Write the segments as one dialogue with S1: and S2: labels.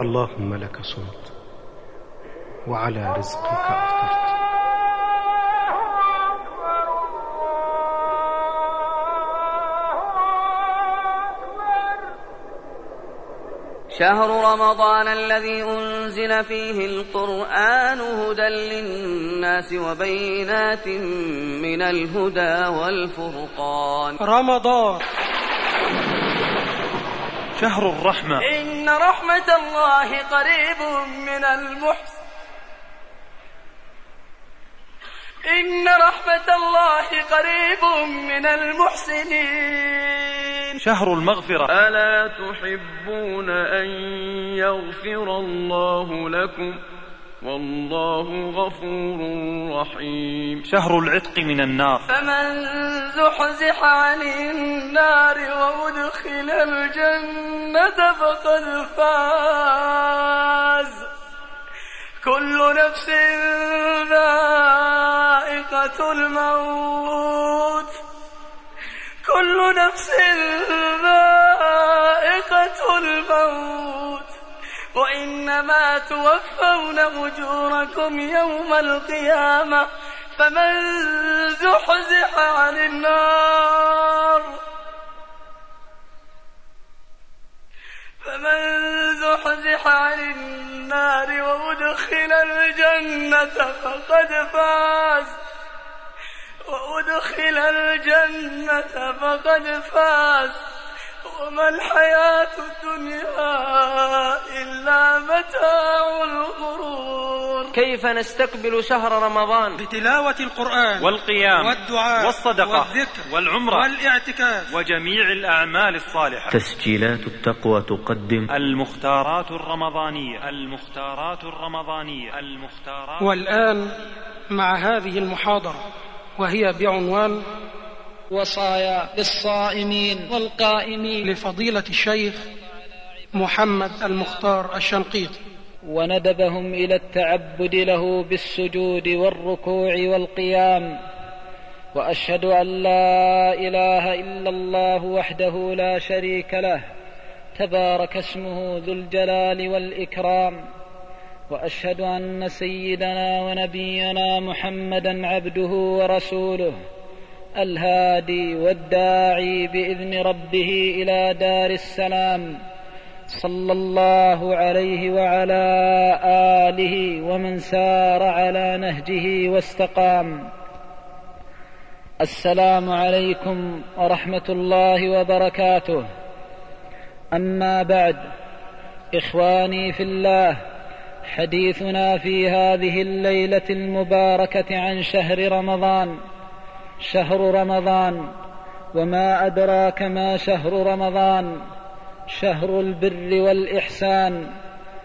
S1: اللهم لك صمت وعلى رزقك أفطرت.
S2: شهر رمضان الذي أنزل فيه القرآن هدى للناس وبينات من الهدى والفرقان.
S3: رمضان. شهر الرحمة.
S2: إن رحمة الله قريب من المحسن. إن رحمة الله قريب من المحسنين.
S3: شهر المغفرة.
S4: ألا تحبون أن يغفر الله لكم؟ والله غفور رحيم.
S3: شهر العتق من النار.
S2: فمن زحزح عن النار وأدخل الجنة فقد فاز. كل نفس ذائقة الموت. كل نفس ذائقة الموت. وإنما توفون أجوركم يوم القيامة فمن زحزح عن النار فمن زحزح عن النار وأدخل الجنة فقد فاز وأدخل الجنة فقد فاز وما الحياة الدنيا إلا متاع الغرور.
S5: كيف نستقبل شهر رمضان؟
S3: بتلاوة القرآن
S6: والقيام
S3: والدعاء
S6: والصدقة
S3: والذكر
S6: والعمرة
S3: والاعتكاف
S6: وجميع الأعمال الصالحة.
S7: تسجيلات التقوى تقدم.
S6: المختارات الرمضانية المختارات الرمضانية المختارات
S3: والآن مع هذه المحاضرة وهي بعنوان
S8: وصايا للصائمين والقائمين.
S3: لفضيلة الشيخ محمد المختار الشنقيطي.
S8: وندبهم إلى التعبد له بالسجود والركوع والقيام. وأشهد أن لا إله إلا الله وحده لا شريك له. تبارك اسمه ذو الجلال والإكرام. وأشهد أن سيدنا ونبينا محمدا عبده ورسوله. الهادي والداعي بإذن ربه إلى دار السلام صلى الله عليه وعلى آله ومن سار على نهجه واستقام. السلام عليكم ورحمة الله وبركاته. أما بعد إخواني في الله حديثنا في هذه الليلة المباركة عن شهر رمضان. شهر رمضان. وما أدراك ما شهر رمضان. شهر البر والإحسان.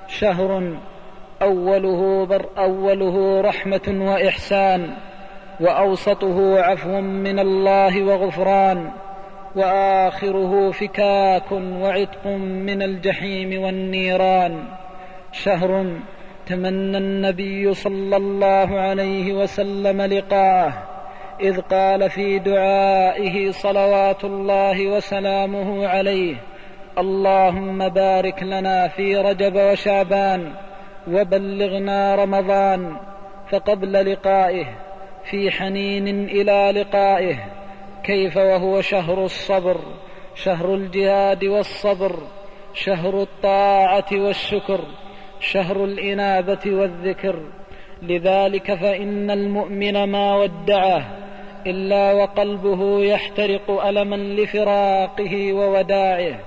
S8: شهر أوله بر أوله رحمة وإحسان. وأوسطه عفو من الله وغفران. وآخره فكاك وعتق من الجحيم والنيران. شهر تمنى النبي صلى الله عليه وسلم لقاءه إذ قال في دعائه صلوات الله وسلامه عليه اللهم بارك لنا في رجب وشعبان وبلغنا رمضان فقبل لقائه في حنين إلى لقائه كيف وهو شهر الصبر شهر الجهاد والصبر شهر الطاعة والشكر شهر الإنابة والذكر. لذلك فإن المؤمن ما ودعه إلا وقلبه يحترق ألما لفراقه ووداعه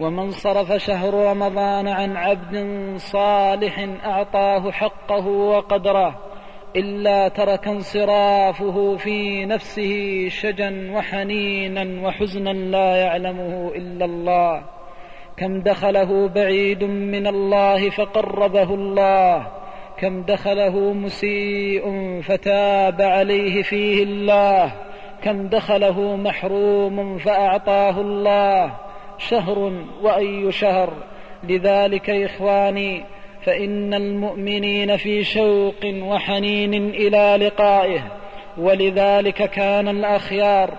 S8: ومن صرف شهر رمضان عن عبد صالح أعطاه حقه وقدره إلا ترك انصرافه في نفسه شجا وحنينا وحزنا لا يعلمه إلا الله. كم دخله بعيد من الله فقربه الله. كم دخله مسيء فتاب عليه فيه الله. كم دخله محروم فأعطاه الله. شهر وأي شهر. لذلك إخواني فإن المؤمنين في شوق وحنين إلى لقائه. ولذلك كان الأخيار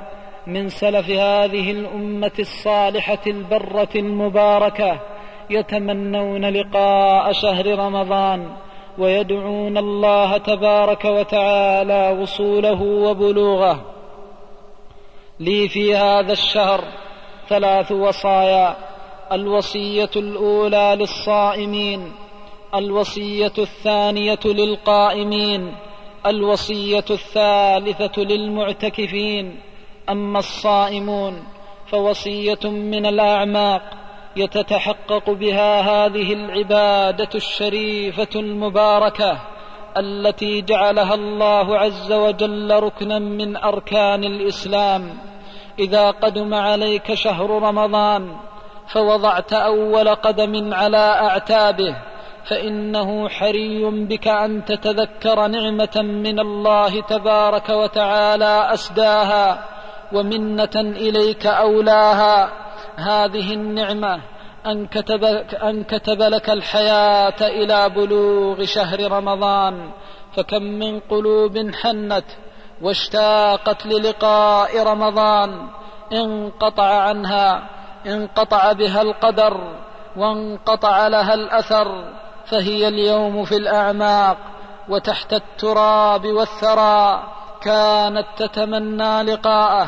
S8: من سلف هذه الأمة الصالحة البرة المباركة يتمنون لقاء شهر رمضان. ويدعون الله تبارك وتعالى وصوله وبلوغه. لي في هذا الشهر ثلاث وصايا. الوصية الأولى للصائمين الوصية الثانية للقائمين الوصية الثالثة للمعتكفين. أما الصائمون فوصية من الأعماق يتتحقق بها هذه العبادة الشريفة المباركة التي جعلها الله عز وجل ركنا من أركان الإسلام. إذا قدم عليك شهر رمضان فوضعت أول قدم على أعتابه فإنه حري بك أن تتذكر نعمة من الله تبارك وتعالى أسداها ومنة إليك أولاها. هذه النعمة أن كتب, أن كتب لك الحياة إلى بلوغ شهر رمضان فكم من قلوب حنت واشتاقت للقاء رمضان انقطع عنها انقطع بها القدر وانقطع لها الأثر فهي اليوم في الأعماق وتحت التراب والثرى كانت تتمنى لقاءه.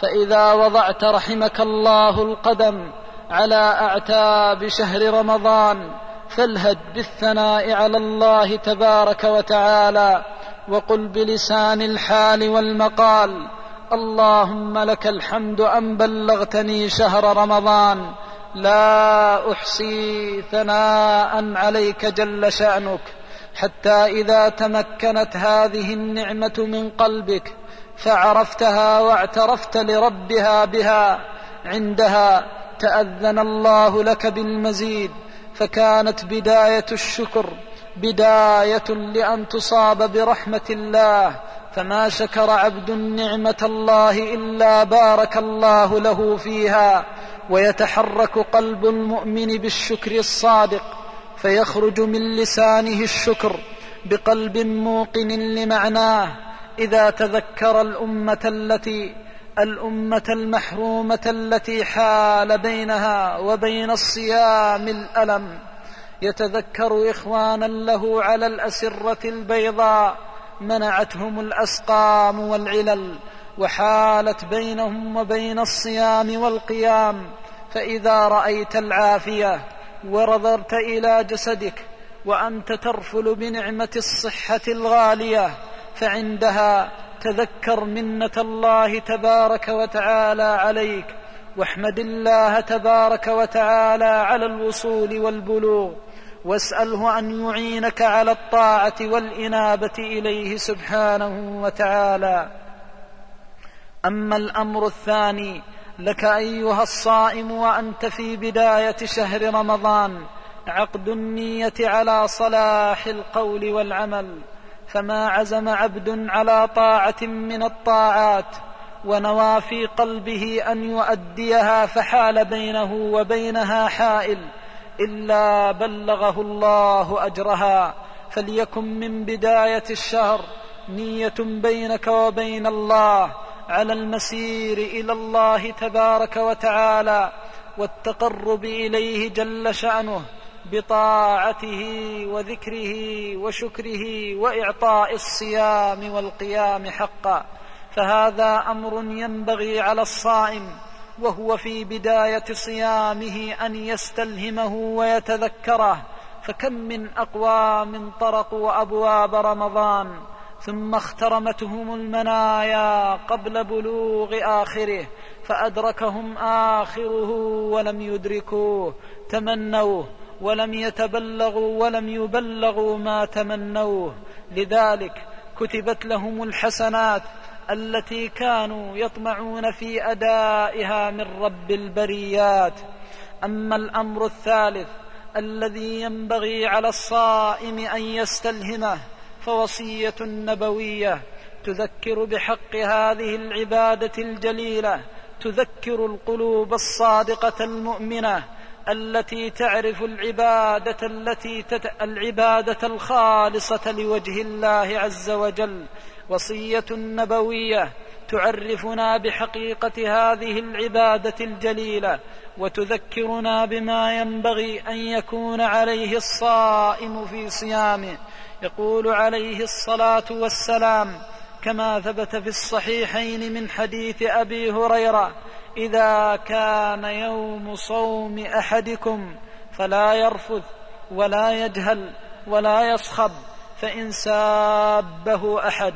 S8: فإذا وضعت رحمك الله القدم على أعتاب شهر رمضان فالهج بالثناء على الله تبارك وتعالى وقل بلسان الحال والمقال اللهم لك الحمد ان بلغتني شهر رمضان لا أحصي ثناء عليك جل شأنك حتى إذا تمكنت هذه النعمة من قلبك فعرفتها واعترفت لربها بها عندها تأذن الله لك بالمزيد فكانت بداية الشكر بداية لأن تصاب برحمة الله فما شكر عبد نعمة الله إلا بارك الله له فيها ويتحرك قلب المؤمن بالشكر الصادق فيخرج من لسانه الشكر بقلب موقن لمعناه إذا تذكر الأمة التي الأمة المحرومة التي حال بينها وبين الصيام الألم يتذكر إخوانا له على الأسرة البيضاء منعتهم الأسقام والعلل وحالت بينهم وبين الصيام والقيام فإذا رأيت العافية ونظرت إلى جسدك وأنت ترفل بنعمة الصحة الغالية. فعندها تذكر منة الله تبارك وتعالى عليك واحمد الله تبارك وتعالى على الوصول والبلوغ واسأله أن يعينك على الطاعة والإنابة إليه سبحانه وتعالى. أما الأمر الثاني لك أيها الصائم وأنت في بداية شهر رمضان عقد النية على صلاح القول والعمل. فما عزم عبد على طاعة من الطاعات ونوى في قلبه أن يؤديها فحال بينه وبينها حائل إلا بلغه الله أجرها. فليكن من بداية الشهر نية بينك وبين الله على المسير إلى الله تبارك وتعالى والتقرب إليه جل شأنه. بطاعته وذكره وشكره وإعطاء الصيام والقيام حقا. فهذا أمر ينبغي على الصائم وهو في بداية صيامه أن يستلهمه ويتذكره. فكم من أقوام طرقوا أبواب رمضان ثم اخترمتهم المنايا قبل بلوغ آخره فأدركهم آخره ولم يدركوه تمنوه. ولم يتبلغوا ولم يبلغوا ما تمنوه. لذلك كتبت لهم الحسنات التي كانوا يطمعون في أدائها من رب البريات. أما الأمر الثالث الذي ينبغي على الصائم أن يستلهمه فوصية نبوية. تذكر بحق هذه العبادة الجليلة تذكر القلوب الصادقة المؤمنة التي تعرف العبادة التي تت... العبادة الخالصة لوجه الله عز وجل وصية نبوية تعرفنا بحقيقة هذه العبادة الجليلة وتذكرنا بما ينبغي أن يكون عليه الصائم في صيامه. يقول عليه الصلاة والسلام كما ثبت في الصحيحين من حديث أبي هريرة إذا كان يوم صوم أحدكم فلا يرفث ولا يجهل ولا يصخب فإن سابه أحد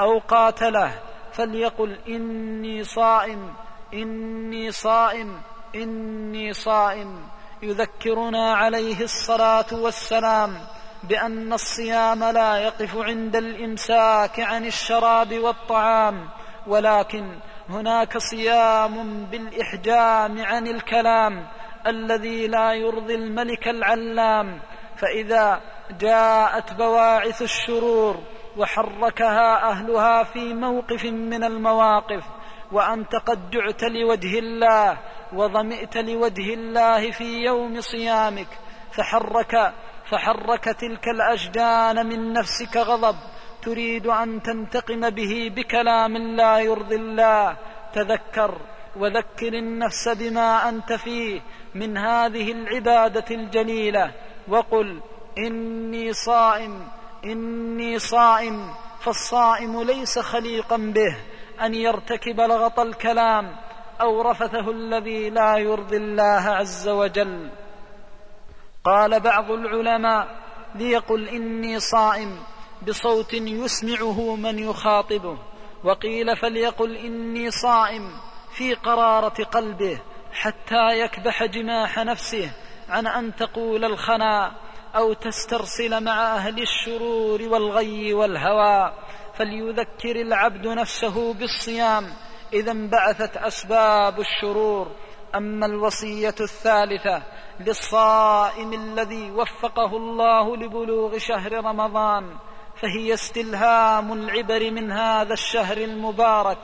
S8: أو قاتله فليقل إني صائم إني صائم إني صائم. يذكرنا عليه الصلاة والسلام بأن الصيام لا يقف عند الإمساك عن الشراب والطعام ولكن هناك صيام بالإحجام عن الكلام الذي لا يرضي الملك العلام فإذا جاءت بواعث الشرور وحركها أهلها في موقف من المواقف وأنت قد جعت لوجه الله وظمئت لوجه الله في يوم صيامك فحرك فحرك تلك الاشجان من نفسك غضب تريد أن تنتقم به بكلام لا يرضي الله تذكر وذكر النفس بما أنت فيه من هذه العبادة الجليلة وقل إني صائم إني صائم فالصائم ليس خليقا به أن يرتكب لغط الكلام أو رفثه الذي لا يرضي الله عز وجل. قال بعض العلماء ليقل إني صائم بصوت يسمعه من يخاطبه وقيل فليقل إني صائم في قرارة قلبه حتى يكبح جماح نفسه عن أن تقول الخنا أو تسترسل مع أهل الشرور والغي والهوى. فليذكر العبد نفسه بالصيام إذا انبعثت أسباب الشرور. أما الوصية الثالثة للصائم الذي وفقه الله لبلوغ شهر رمضان فهي استلهام العبر من هذا الشهر المبارك.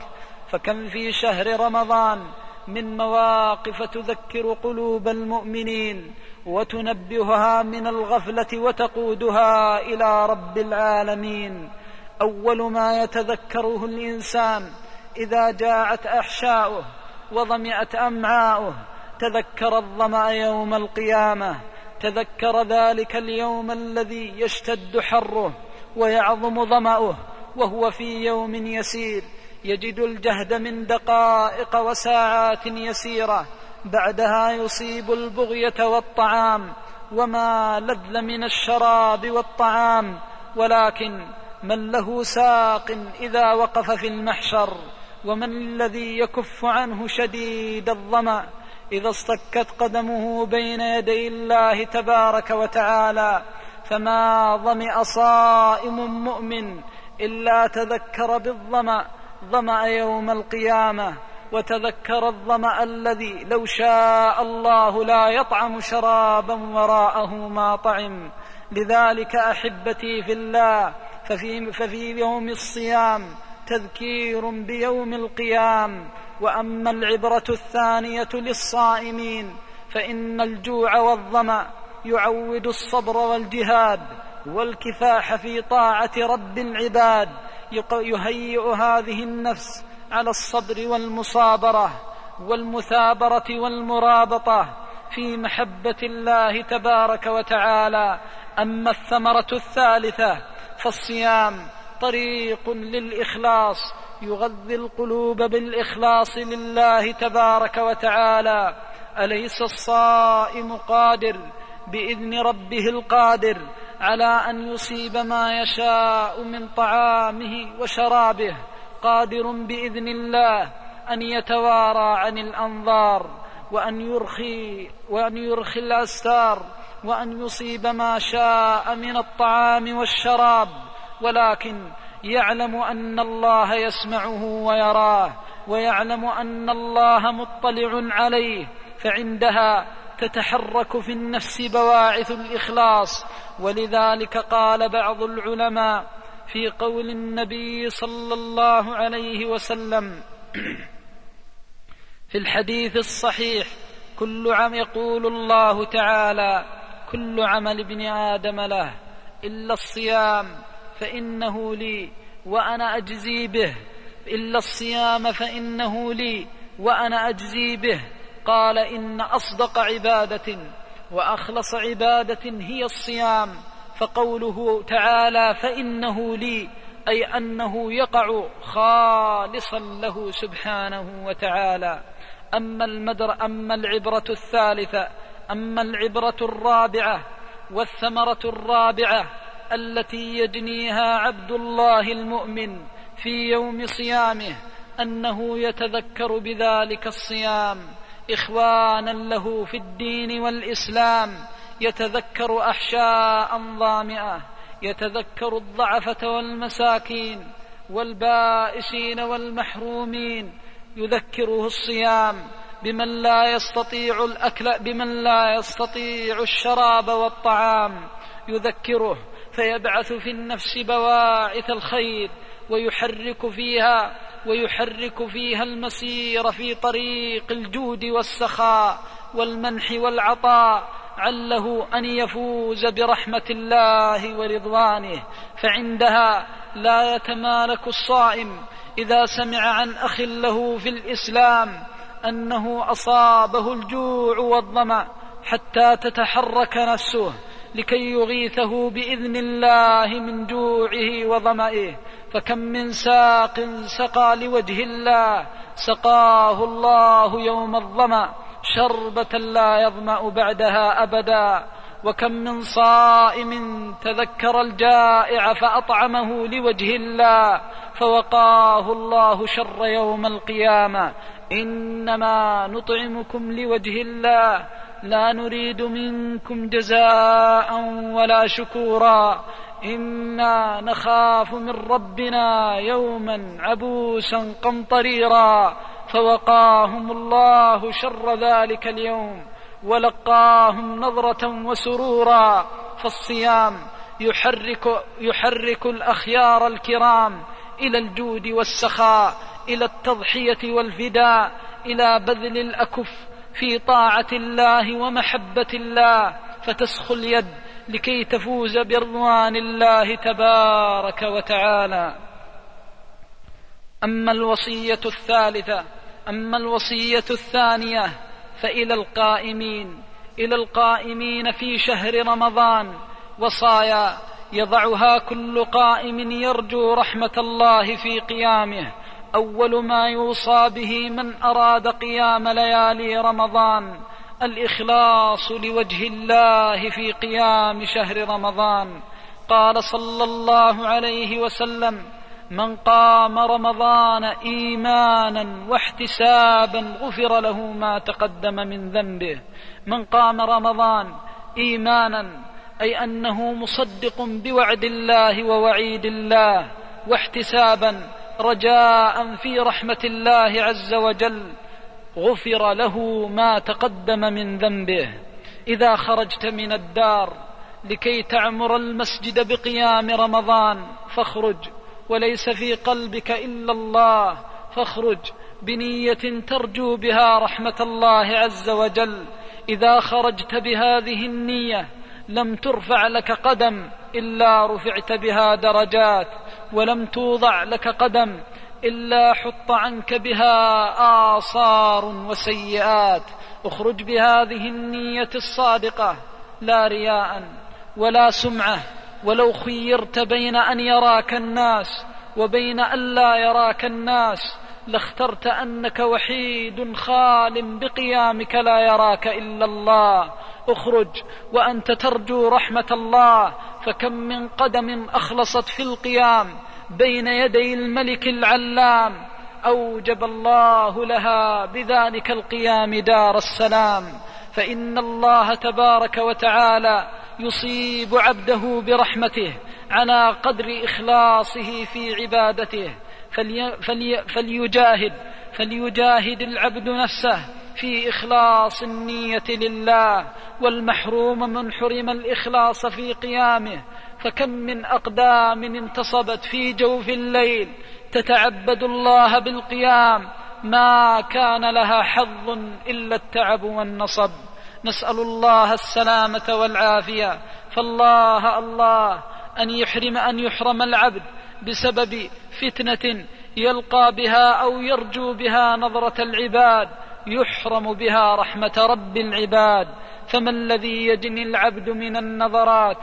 S8: فكم في شهر رمضان من مواقف تذكر قلوب المؤمنين وتنبهها من الغفلة وتقودها إلى رب العالمين. أول ما يتذكره الإنسان إذا جاعت أحشاؤه وظمئت أمعاؤه تذكر الظمأ يوم القيامة تذكر ذلك اليوم الذي يشتد حره ويعظم ظمأه وهو في يوم يسير. يجد الجهد من دقائق وساعات يسيرة. بعدها يصيب البغية والطعام. وما لذ من الشراب والطعام. ولكن من له ساق إذا وقف في المحشر. ومن الذي يكف عنه شديد الظمأ. إذا اصطكت قدمه بين يدي الله تبارك وتعالى. فما ظمئ صائم مؤمن إلا تذكر بالظمأ ظمأ يوم القيامة وتذكر الظمأ الذي لو شاء الله لا يطعم شرابا وراءه ما طعم. لذلك أحبتي في الله ففي, ففي يوم الصيام تذكير بيوم القيام. وأما العبرة الثانية للصائمين فإن الجوع والظمأ يعود الصبر والجهاد والكفاح في طاعة رب العباد. يهيئ هذه النفس على الصبر والمصابرة والمثابرة والمرابطة في محبة الله تبارك وتعالى. أما الثمرة الثالثة فالصيام طريق للإخلاص. يغذي القلوب بالإخلاص لله تبارك وتعالى. أليس الصائم قادر بإذن ربه القادر على أن يصيب ما يشاء من طعامه وشرابه قادر بإذن الله أن يتوارى عن الأنظار وأن يرخي وأن يرخي الأستار وأن يصيب ما شاء من الطعام والشراب ولكن يعلم أن الله يسمعه ويراه ويعلم أن الله مطلع عليه فعندها تتحرك في النفس بواعث الإخلاص. ولذلك قال بعض العلماء في قول النبي صلى الله عليه وسلم في الحديث الصحيح كل عم يقول الله تعالى كل عمل ابن آدم له إلا الصيام فإنه لي وأنا أجزي به إلا الصيام فإنه لي وأنا أجزي به. قال إن أصدق عبادة وأخلص عبادة هي الصيام فقوله تعالى فإنه لي أي أنه يقع خالصا له سبحانه وتعالى. أما المدر أما العبرة الثالثة أما العبرة الرابعة والثمرة الرابعة التي يجنيها عبد الله المؤمن في يوم صيامه أنه يتذكر بذلك الصيام. إخوانا له في الدين والإسلام يتذكر أحشاء ظامئة يتذكر الضعفة والمساكين والبائسين والمحرومين يذكره الصيام بمن لا يستطيع الأكل بمن لا يستطيع الشراب والطعام يذكره فيبعث في النفس بواعث الخير ويحرك فيها ويحرك فيها المسير في طريق الجود والسخاء والمنح والعطاء عله أن يفوز برحمة الله ورضوانه فعندها لا يتمالك الصائم إذا سمع عن أخ له في الإسلام أنه أصابه الجوع والظمأ حتى تتحرك نفسه لكي يغيثه بإذن الله من جوعه وظمئه فكم من ساق سقى لوجه الله سقاه الله يوم الظمأ شربة لا يظمأ بعدها أبدا. وكم من صائم تذكر الجائع فأطعمه لوجه الله فوقاه الله شر يوم القيامة. إنما نطعمكم لوجه الله لا نريد منكم جزاء ولا شكورا. إنا نخاف من ربنا يوما عبوسا قمطريرا فوقاهم الله شر ذلك اليوم ولقاهم نظرة وسرورا فالصيام يحرك يحرك الأخيار الكرام إلى الجود والسخاء إلى التضحية والفداء إلى بذل الأكف في طاعة الله ومحبة الله فتسخو اليد لكي تفوز برضوان الله تبارك وتعالى. أما الوصية الثالثة أما الوصية الثانية فإلى القائمين إلى القائمين في شهر رمضان. وصايا يضعها كل قائم يرجو رحمة الله في قيامه. أول ما يوصى به من أراد قيام ليالي رمضان. الإخلاص لوجه الله في قيام شهر رمضان. قال صلى الله عليه وسلم من قام رمضان إيمانا واحتسابا غفر له ما تقدم من ذنبه. من قام رمضان إيمانا أي أنه مصدق بوعد الله ووعيد الله واحتسابا رجاء في رحمة الله عز وجل غفر له ما تقدم من ذنبه. إذا خرجت من الدار لكي تعمر المسجد بقيام رمضان فاخرج. وليس في قلبك إلا الله فاخرج. بنية ترجو بها رحمة الله عز وجل. إذا خرجت بهذه النية لم ترفع لك قدم إلا رفعت بها درجات ولم توضع لك قدم إلا حط عنك بها آثار وسيئات. اخرج بهذه النية الصادقة لا رياء ولا سمعة. ولو خيرت بين أن يراك الناس وبين أن لا يراك الناس لاخترت أنك وحيد خال بقيامك لا يراك إلا الله. اخرج وأنت ترجو رحمة الله فكم من قدم أخلصت في القيام. بين يدي الملك العلام أوجب الله لها بذلك القيام دار السلام. فإن الله تبارك وتعالى يصيب عبده برحمته على قدر إخلاصه في عبادته. فلي فلي فليجاهد فليجاهد العبد نفسه في إخلاص النية لله. والمحروم من حرم الإخلاص في قيامه. فكم من أقدام انتصبت في جوف الليل تتعبد الله بالقيام ما كان لها حظ إلا التعب والنصب. نسأل الله السلامة والعافية. فالله الله أن يحرم أن يحرم العبد بسبب فتنة يلقى بها أو يرجو بها نظرة العباد يحرم بها رحمة رب العباد. فما الذي يجني العبد من النظرات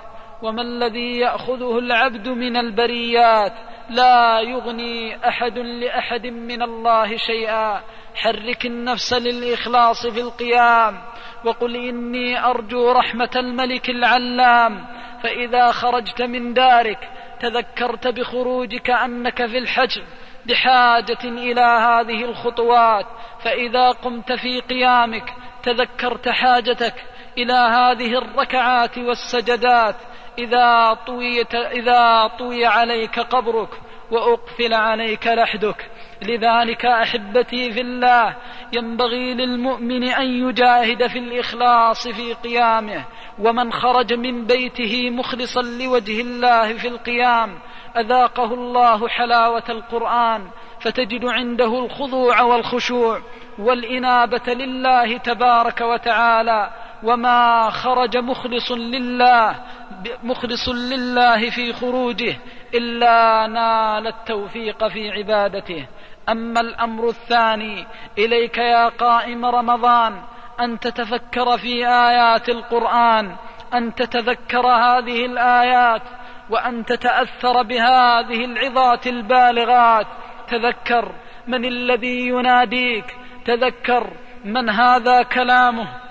S8: وما الذي يأخذه العبد من البريات؟ لا يغني أحد لأحد من الله شيئا. حرك النفس للإخلاص في القيام. وقل إني أرجو رحمة الملك العلام. فإذا خرجت من دارك تذكرت بخروجك أنك في الحجر بحاجة إلى هذه الخطوات. فإذا قمت في قيامك تذكرت حاجتك إلى هذه الركعات والسجدات. إذا طويت إذا طوي عليك قبرك وأقفل عليك لحدك. لذلك أحبتي في الله ينبغي للمؤمن أن يجاهد في الإخلاص في قيامه. ومن خرج من بيته مخلصا لوجه الله في القيام أذاقه الله حلاوة القرآن فتجد عنده الخضوع والخشوع والإنابة لله تبارك وتعالى. وما خرج مخلص لله مخلص لله في خروجه إلا نال التوفيق في عبادته. أما الأمر الثاني إليك يا قائم رمضان أن تتفكر في آيات القرآن أن تتذكر هذه الآيات وأن تتأثر بهذه العظات البالغات. تذكر من الذي يناديك تذكر من هذا كلامه.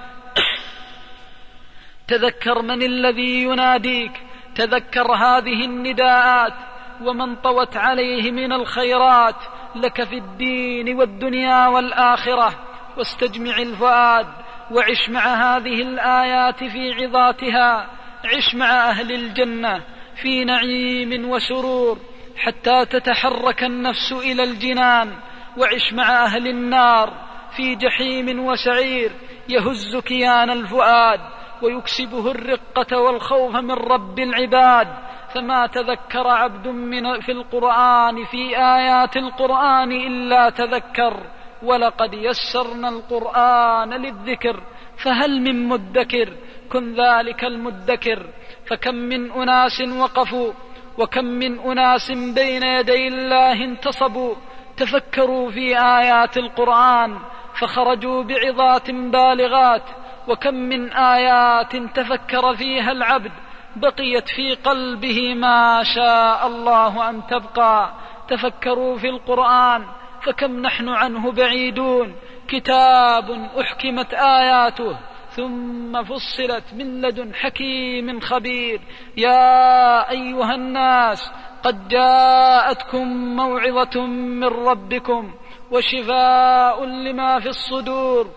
S8: تذكر من الذي يناديك؟ تذكر هذه النداءات ومن طوت عليه من الخيرات لك في الدين والدنيا والآخرة. واستجمع الفؤاد وعش مع هذه الآيات في عظاتها. عش مع أهل الجنة في نعيم وسرور حتى تتحرك النفس إلى الجنان. وعش مع أهل النار في جحيم وسعير يهز كيان الفؤاد. ويكسبه الرقة والخوف من رب العباد. فما تذكر عبد من في القرآن في آيات القرآن إلا تذكر. ولقد يسرنا القرآن للذكر. فهل من مدكر؟ كن ذلك المدكر. فكم من أناس وقفوا. وكم من أناس بين يدي الله انتصبوا. تفكروا في آيات القرآن. فخرجوا بعظات بالغات. وكم من آيات تفكر فيها العبد بقيت في قلبه ما شاء الله أن تبقى. تفكروا في القرآن فكم نحن عنه بعيدون. كتاب أحكمت آياته ثم فصلت من لدن حكيم خبير. يا أيها الناس قد جاءتكم موعظة من ربكم وشفاء لما في الصدور.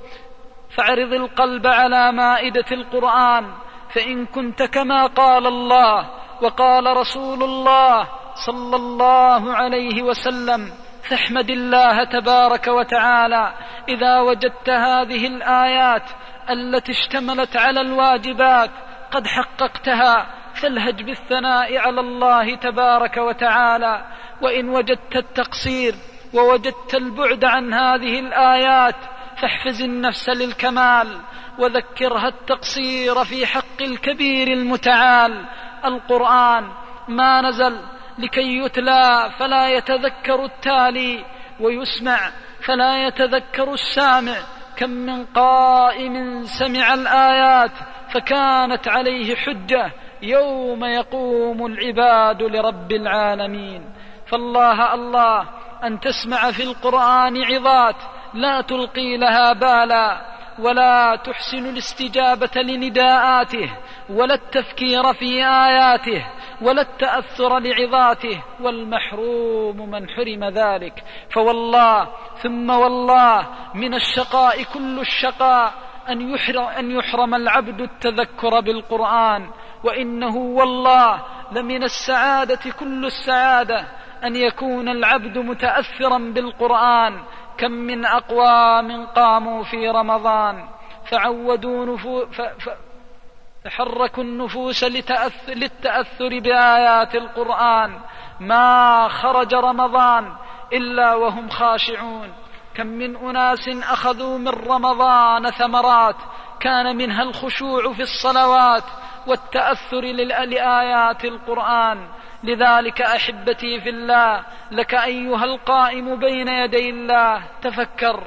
S8: فاعرض القلب على مائدة القرآن فإن كنت كما قال الله وقال رسول الله صلى الله عليه وسلم فاحمد الله تبارك وتعالى إذا وجدت هذه الآيات التي اشتملت على الواجبات قد حققتها فالهج بالثناء على الله تبارك وتعالى. وإن وجدت التقصير ووجدت البعد عن هذه الآيات فاحفز النفس للكمال وذكرها التقصير في حق الكبير المتعال. القرآن ما نزل لكي يتلى فلا يتذكر التالي ويسمع فلا يتذكر السامع. كم من قائم سمع الآيات فكانت عليه حجة. يوم يقوم العباد لرب العالمين. فالله الله أن تسمع في القرآن عظات لا تلقي لها بالا ولا تحسن الاستجابة لنداءاته ولا التفكير في آياته ولا التأثر لعظاته والمحروم من حرم ذلك. فوالله ثم والله من الشقاء كل الشقاء أن يحرم, أن يحرم العبد التذكر بالقرآن. وإنه والله لمن السعادة كل السعادة أن يكون العبد متأثرا بالقرآن كم من أقوام قاموا في رمضان فعودوا نفو ف... ف... فحركوا النفوس لتأث... للتأثر بآيات القرآن. ما خرج رمضان إلا وهم خاشعون. كم من أناس أخذوا من رمضان ثمرات. كان منها الخشوع في الصلوات والتأثر لآيات القرآن. لذلك أحبتي في الله لك أيها القائم بين يدي الله تفكر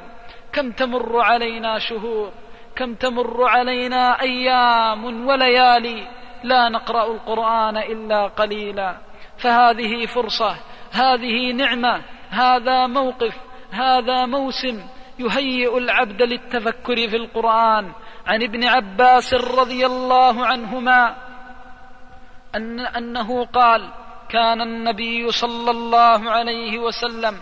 S8: كم تمر علينا شهور كم تمر علينا أيام وليالي لا نقرأ القرآن إلا قليلا. فهذه فرصة هذه نعمة هذا موقف هذا موسم يهيئ العبد للتفكر في القرآن. عن ابن عباس رضي الله عنهما أن أنه قال كان النبي صلى الله عليه وسلم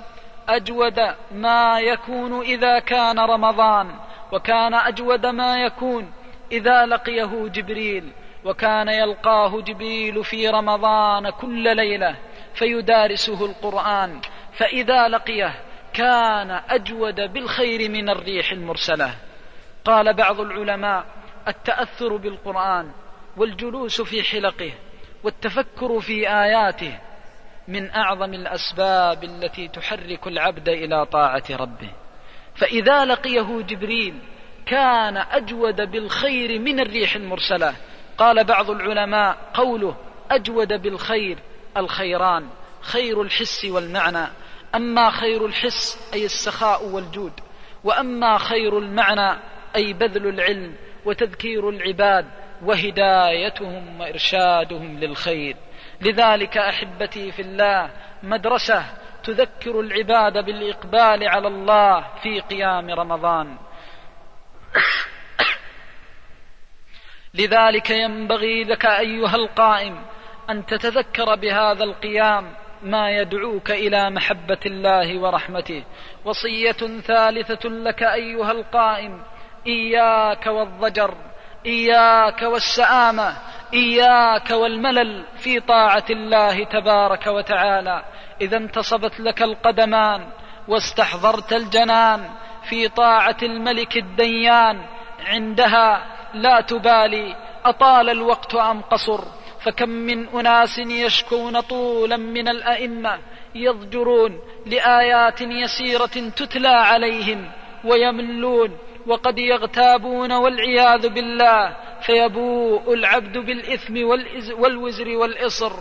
S8: أجود ما يكون إذا كان رمضان وكان أجود ما يكون إذا لقيه جبريل وكان يلقاه جبريل في رمضان كل ليلة فيدارسه القرآن فإذا لقيه كان أجود بالخير من الريح المرسلة. قال بعض العلماء التأثر بالقرآن والجلوس في حلقه والتفكر في آياته من أعظم الأسباب التي تحرك العبد إلى طاعة ربه. فإذا لقيه جبريل كان أجود بالخير من الريح المرسلة. قال بعض العلماء قوله أجود بالخير الخيران خير الحس والمعنى. أما خير الحس أي السخاء والجود وأما خير المعنى أي بذل العلم وتذكير العباد وهدايتهم وإرشادهم للخير. لذلك أحبتي في الله مدرسة تذكر العباد بالإقبال على الله في قيام رمضان. لذلك ينبغي لك أيها القائم أن تتذكر بهذا القيام ما يدعوك إلى محبة الله ورحمته. وصية ثالثة لك أيها القائم إياك والضجر. إياك والسآمة إياك والملل في طاعة الله تبارك وتعالى. إذا انتصبت لك القدمان واستحضرت الجنان في طاعة الملك الديان عندها لا تبالي أطال الوقت أم قصر؟ فكم من أناس يشكون طولا من الأئمة يضجرون لآيات يسيرة تتلى عليهم ويملون وقد يغتابون والعياذ بالله فيبوء العبد بالإثم والوزر والإصر.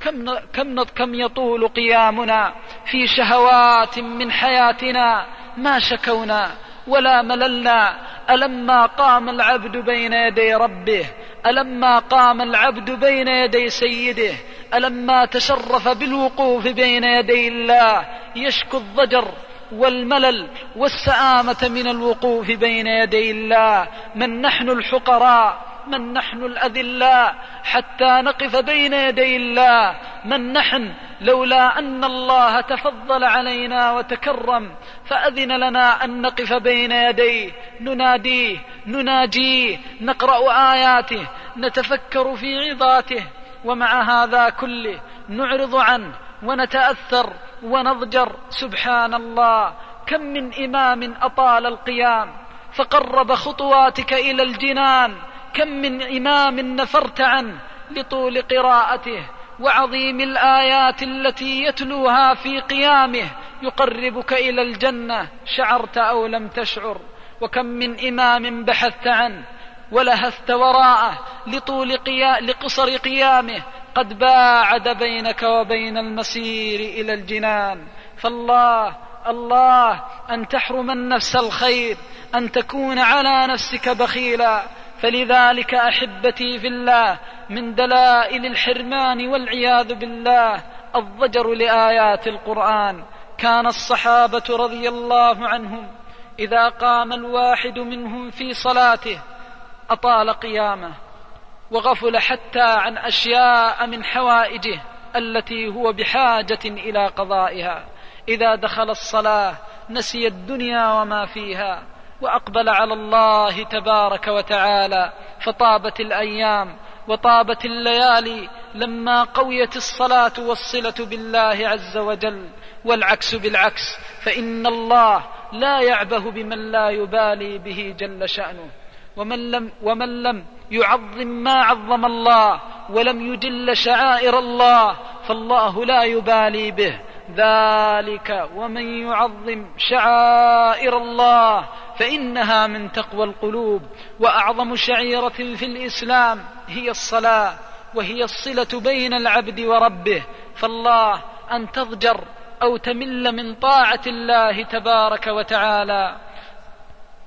S8: كم, كم, كم يطول قيامنا في شهوات من حياتنا؟ ما شكونا ولا مللنا. ألما قام العبد بين يدي ربه ألما قام العبد بين يدي سيده ألما تشرف بالوقوف بين يدي الله. يشكو الضجر والملل والسآمة من الوقوف بين يدي الله. من نحن الحقراء من نحن الأذلاء حتى نقف بين يدي الله. من نحن لولا أن الله تفضل علينا وتكرم فأذن لنا أن نقف بين يديه. نناديه نناجيه نقرأ آياته نتفكر في عظاته. ومع هذا كله نعرض عنه ونتأثر ونضجر سبحان الله كم من إمام أطال القيام فقرب خطواتك إلى الجنان كم من إمام نفرت عنه لطول قراءته وعظيم الآيات التي يتلوها في قيامه يقربك إلى الجنة شعرت أو لم تشعر وكم من إمام بحثت عنه ولهثت وراءه لطول قيا لقصر قيامه. قد باعد بينك وبين المسير إلى الجنان. فالله الله أن تحرم النفس الخير أن تكون على نفسك بخيلا. فلذلك أحبتي في الله من دلائل الحرمان والعياذ بالله الضجر لآيات القرآن. كان الصحابة رضي الله عنهم إذا قام الواحد منهم في صلاته أطال قيامه وغفل حتى عن أشياء من حوائجه التي هو بحاجة إلى قضائها. إذا دخل الصلاة نسي الدنيا وما فيها وأقبل على الله تبارك وتعالى فطابت الأيام وطابت الليالي لما قويت الصلاة والصلة بالله عز وجل. والعكس بالعكس فإن الله لا يعبه بمن لا يبالي به جل شأنه. ومن لم ومن لم يعظم ما عظم الله ولم يجل شعائر الله فالله لا يبالي به. ذلك ومن يعظم شعائر الله فإنها من تقوى القلوب وأعظم شعيرة في الإسلام هي الصلاة وهي الصلة بين العبد وربه. فالله أن تضجر أو تمل من طاعة الله تبارك وتعالى.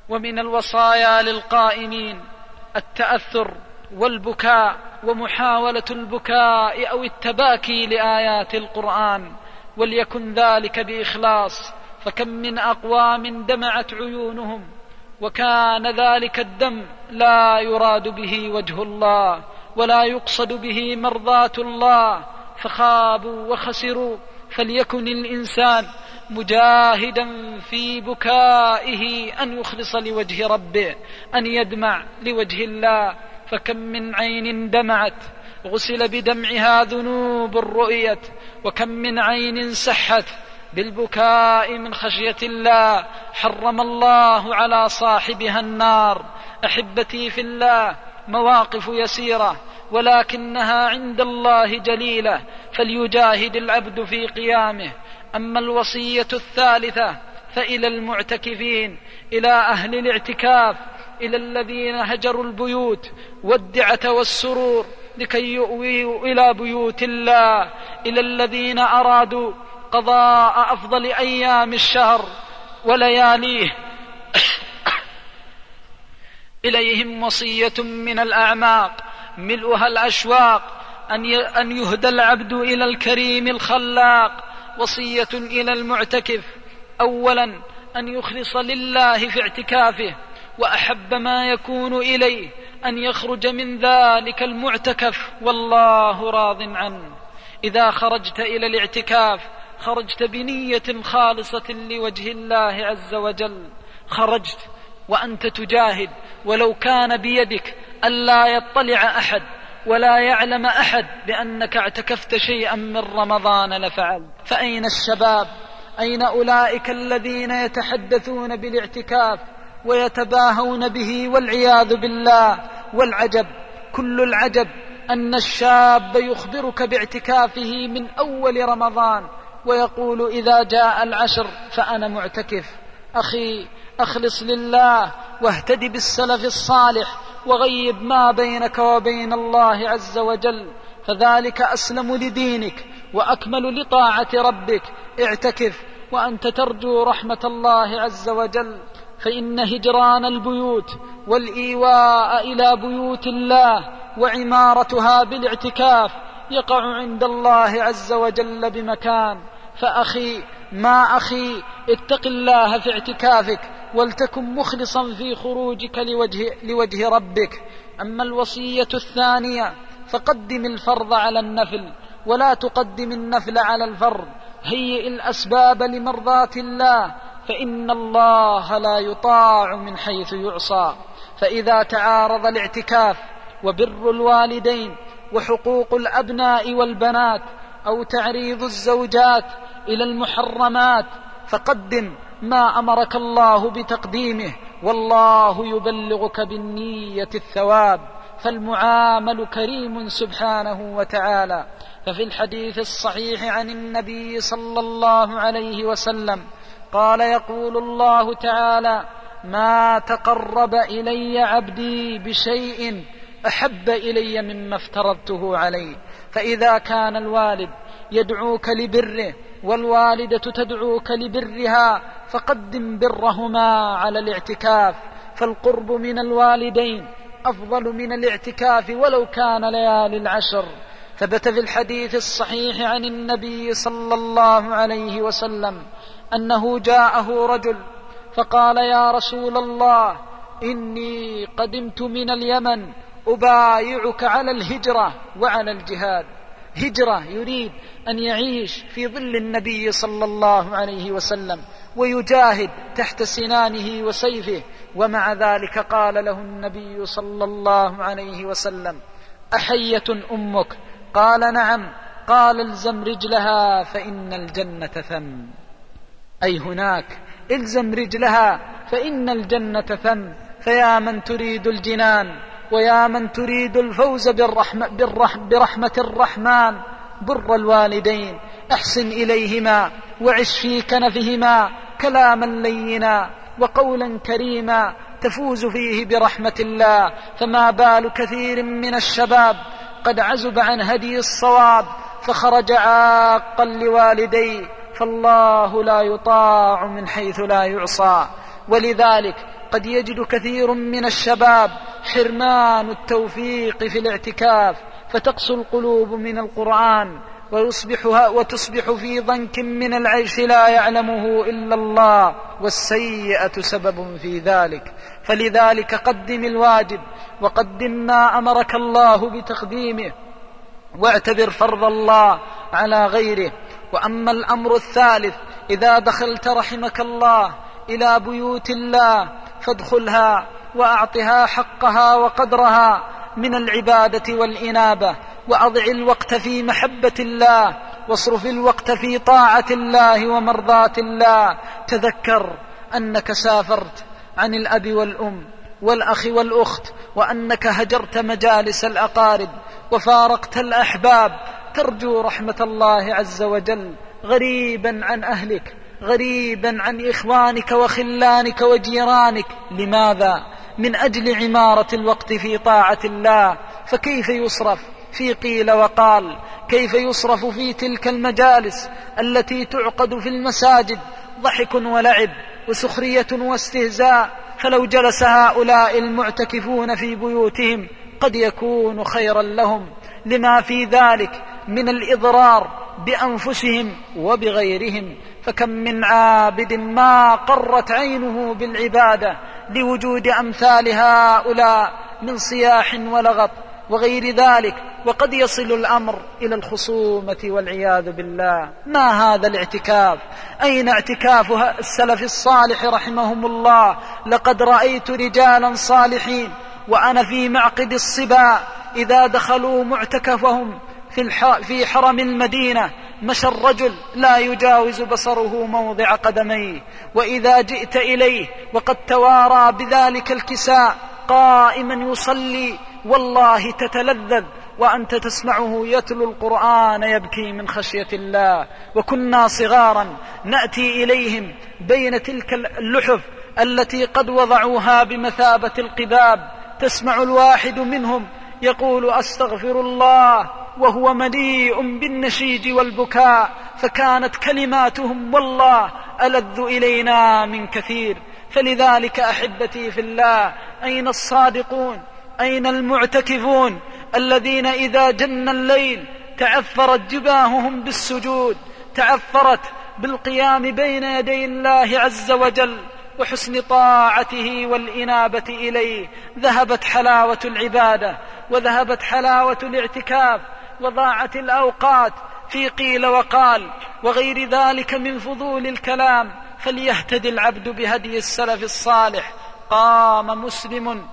S8: ومن الوصايا للقائمين التأثر والبكاء ومحاولة البكاء أو التباكي لآيات القرآن وليكن ذلك بإخلاص فكم من أقوام دمعت عيونهم وكان ذلك الدم لا يراد به وجه الله ولا يقصد به مرضاة الله فخابوا وخسروا فليكن الإنسان مجاهدا في بكائه أن يخلص لوجه ربه أن يدمع لوجه الله. فكم من عين دمعت غسل بدمعها ذنوب رؤيت وكم من عين سحت بالبكاء من خشية الله. حرم الله على صاحبها النار. أحبتي في الله مواقف يسيرة. ولكنها عند الله جليلة فليجاهد العبد في قيامه. أما الوصية الثالثة فإلى المعتكفين إلى أهل الاعتكاف إلى الذين هجروا البيوت والدعة والسرور لكي يؤويوا إلى بيوت الله إلى الذين أرادوا قضاء أفضل أيام الشهر ولياليه. إليهم وصية من الأعماق. ملؤها الأشواق أن يهدى العبد إلى الكريم الخلاق وصية إلى المعتكف. اولا أن يخلص لله في اعتكافه وأحب ما يكون إليه أن يخرج من ذلك المعتكف والله راض عنه. إذا خرجت إلى الاعتكاف خرجت بنية خالصة لوجه الله عز وجل. خرجت وأنت تجاهد ولو كان بيدك الا يطلع أحد ولا يعلم أحد بأنك اعتكفت شيئا من رمضان لفعلت فأين الشباب؟ أين أولئك الذين يتحدثون بالاعتكاف ويتباهون به والعياذ بالله؟ والعجب كل العجب أن الشاب يخبرك باعتكافه من أول رمضان ويقول إذا جاء العشر فأنا معتكف. أخي أخلص لله واهتد بالسلف الصالح وغيب ما بينك وبين الله عز وجل. فذلك أسلم لدينك وأكمل لطاعة ربك. اعتكف وأنت ترجو رحمة الله عز وجل. فإن هجران البيوت والإيواء إلى بيوت الله وعمارتها بالاعتكاف يقع عند الله عز وجل بمكان. فأخي ما أخي اتق الله في اعتكافك. ولتكن مخلصا في خروجك لوجه, لوجه ربك. أما الوصية الثانية فقدم الفرض على النفل ولا تقدم النفل على الفرض. هيئ الأسباب لمرضاة الله فإن الله لا يطاع من حيث يعصى. فإذا تعارض الاعتكاف وبر الوالدين وحقوق الأبناء والبنات أو تعريض الزوجات إلى المحرمات فقدم ما أمرك الله بتقديمه والله يبلغك بالنية الثواب فالمعامل كريم سبحانه وتعالى. ففي الحديث الصحيح عن النبي صلى الله عليه وسلم قال يقول الله تعالى ما تقرب إلي عبدي بشيء أحب إلي مما افترضته عليه فإذا كان الوالد يدعوك لبره والوالدة تدعوك لبرها فقدم برهما على الاعتكاف فالقرب من الوالدين أفضل من الاعتكاف ولو كان ليالي العشر. ثبت في الحديث الصحيح عن النبي صلى الله عليه وسلم أنه جاءه رجل فقال يا رسول الله إني قدمت من اليمن أبايعك على الهجرة وعلى الجهاد. هجرة يريد أن يعيش في ظل النبي صلى الله عليه وسلم ويجاهد تحت سنانه وسيفه. ومع ذلك قال له النبي صلى الله عليه وسلم أحية أمك؟ قال نعم. قال الزم رجلها فإن الجنة ثم أي هناك الزم رجلها فإن الجنة ثم فيا من تريد الجنان؟ ويا من تريد الفوز بالرحمة, بالرحمة, برحمة الرحمن بر الوالدين احسن إليهما وعش في كنفهما كلاما لينا وقولا كريما تفوز فيه برحمة الله. فما بال كثير من الشباب قد عزب عن هدي الصواب فخرج عاقا لوالديه. فالله لا يطاع من حيث لا يعصى. ولذلك قد يجد كثير من الشباب حرمان التوفيق في الاعتكاف فتقسو القلوب من القرآن ويصبح وتصبح في ضنك من العيش لا يعلمه إلا الله والسيئة سبب في ذلك. فلذلك قدم الواجب وقدم ما أمرك الله بتقديمه واعتبر فرض الله على غيره. وأما الأمر الثالث إذا دخلت رحمك الله إلى بيوت الله فادخلها وأعطها حقها وقدرها من العبادة والإنابة وأضع الوقت في محبة الله واصرف الوقت في طاعة الله ومرضاة الله. تذكر أنك سافرت عن الأب والأم والأخ والأخت وأنك هجرت مجالس الأقارب وفارقت الأحباب. ترجو رحمة الله عز وجل غريبا عن أهلك. غريبا عن إخوانك وخلانك وجيرانك. لماذا؟ من أجل عمارة الوقت في طاعة الله. فكيف يصرف؟ في قيل وقال كيف يصرف في تلك المجالس التي تعقد في المساجد؟ ضحك ولعب وسخرية واستهزاء. فلو جلس هؤلاء المعتكفون في بيوتهم قد يكون خيرا لهم. لما في ذلك من الإضرار بأنفسهم وبغيرهم. فكم من عابد ما قرت عينه بالعبادة لوجود أمثال هؤلاء من صياح ولغط وغير ذلك وقد يصل الأمر إلى الخصومة والعياذ بالله. ما هذا الاعتكاف؟ أين اعتكاف السلف الصالح رحمهم الله؟ لقد رأيت رجالا صالحين وأنا في معقد الصبا إذا دخلوا معتكفهم في, في حرم المدينة مشى الرجل لا يجاوز بصره موضع قدميه وإذا جئت إليه وقد توارى بذلك الكساء قائما يصلي والله تتلذذ وأنت تسمعه يتلو القرآن يبكي من خشية الله. وكنا صغارا نأتي إليهم بين تلك اللحف التي قد وضعوها بمثابة القباب تسمع الواحد منهم يقول أستغفر الله وهو مليء بالنشيد والبكاء فكانت كلماتهم والله ألذ إلينا من كثير. فلذلك أحبتي في الله أين الصادقون؟ أين المعتكفون؟ الذين إذا جن الليل تعفرت جباههم بالسجود تعفرت بالقيام بين يدي الله عز وجل وحسن طاعته والإنابة إليه. ذهبت حلاوة العبادة وذهبت حلاوة الاعتكاف وضاعت الأوقات في قيل وقال وغير ذلك من فضول الكلام فليهتدي العبد بهدي السلف الصالح. قام مسلم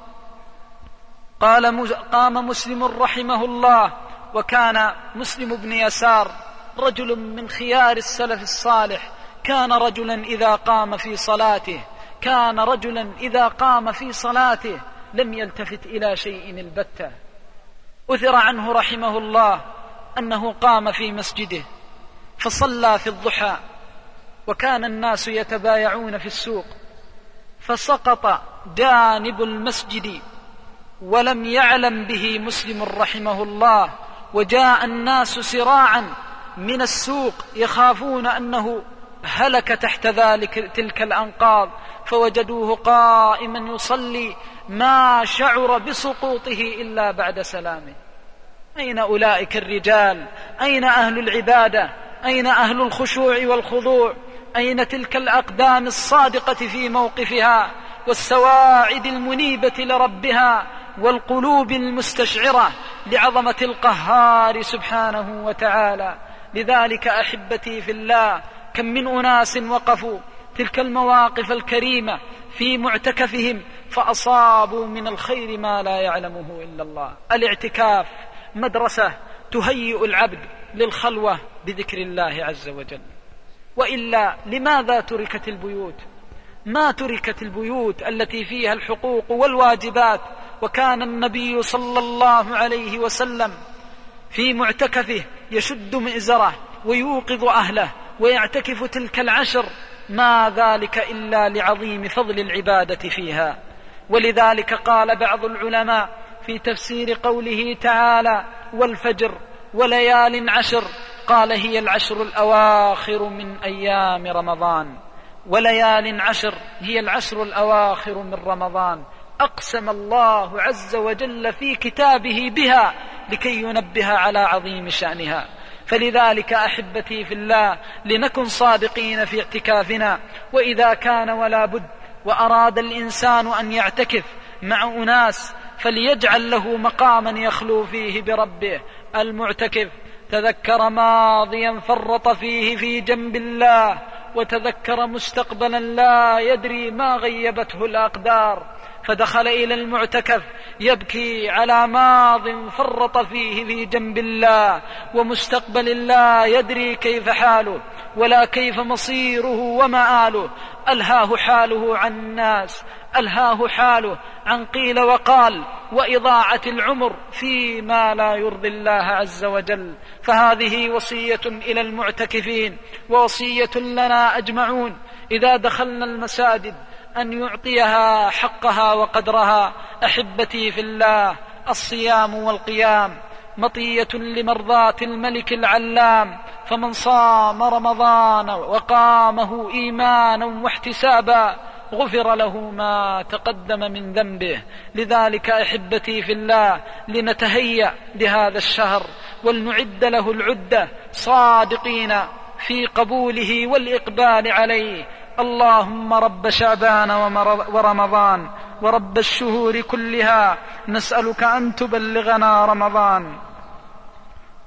S8: قال قام مسلم رحمه الله وكان مسلم بن يسار رجل من خيار السلف الصالح. كان رجلا إذا قام في صلاته كان رجلا إذا قام في صلاته لم يلتفت إلى شيء البتة. أثر عنه رحمه الله أنه قام في مسجده فصلى في الضحى وكان الناس يتبايعون في السوق فسقط جانب المسجد ولم يعلم به مسلم رحمه الله وجاء الناس سراعا من السوق يخافون أنه هلك تحت ذلك تلك الأنقاض فوجدوه قائما يصلي ما شعر بسقوطه إلا بعد سلامه. أين أولئك الرجال؟ أين أهل العبادة؟ أين أهل الخشوع والخضوع؟ أين تلك الأقدام الصادقة في موقفها والسواعد المنيبة لربها والقلوب المستشعرة لعظمة القهار سبحانه وتعالى؟ لذلك أحبتي في الله كم من أناس وقفوا تلك المواقف الكريمة في معتكفهم فأصابوا من الخير ما لا يعلمه إلا الله. الاعتكاف مدرسة تهيئ العبد للخلوة بذكر الله عز وجل. وإلا لماذا تركت البيوت؟ ما تركت البيوت التي فيها الحقوق والواجبات؟ وكان النبي صلى الله عليه وسلم في معتكفه يشد مئزره ويوقظ أهله ويعتكف تلك العشر. ما ذلك إلا لعظيم فضل العبادة فيها. ولذلك قال بعض العلماء في تفسير قوله تعالى والفجر وليال عشر قال هي العشر الأواخر من أيام رمضان. وليال عشر هي العشر الأواخر من رمضان. أقسم الله عز وجل في كتابه بها لكي ينبه على عظيم شأنها. فلذلك أحبتي في الله لنكن صادقين في اعتكافنا وإذا كان ولا بد وأراد الإنسان أن يعتكف مع أناس فليجعل له مقاما يخلو فيه بربه. المعتكف تذكر ماضيا فرط فيه في جنب الله وتذكر مستقبلا لا يدري ما غيبته الأقدار. فدخل إلى المعتكف يبكي على ماض فرط فيه في جنب الله ومستقبل لا يدري كيف حاله. ولا كيف مصيره ومآله ألهاه حاله عن الناس ألهاه حاله عن قيل وقال وإضاعة العمر فيما لا يرضي الله عز وجل. فهذه وصية إلى المعتكفين ووصية لنا أجمعون. إذا دخلنا المساجد أن يعطيها حقها وقدرها أحبتي في الله الصيام والقيام. مطية لمرضاة الملك العلام فمن صام رمضان وقامه إيمانا واحتسابا غفر له ما تقدم من ذنبه. لذلك أحبتي في الله لنتهيأ لهذا الشهر ولنعد له العدة صادقين في قبوله والإقبال عليه. اللهم رب شعبان ورمضان ورب الشهور كلها نسألك أن تبلغنا رمضان.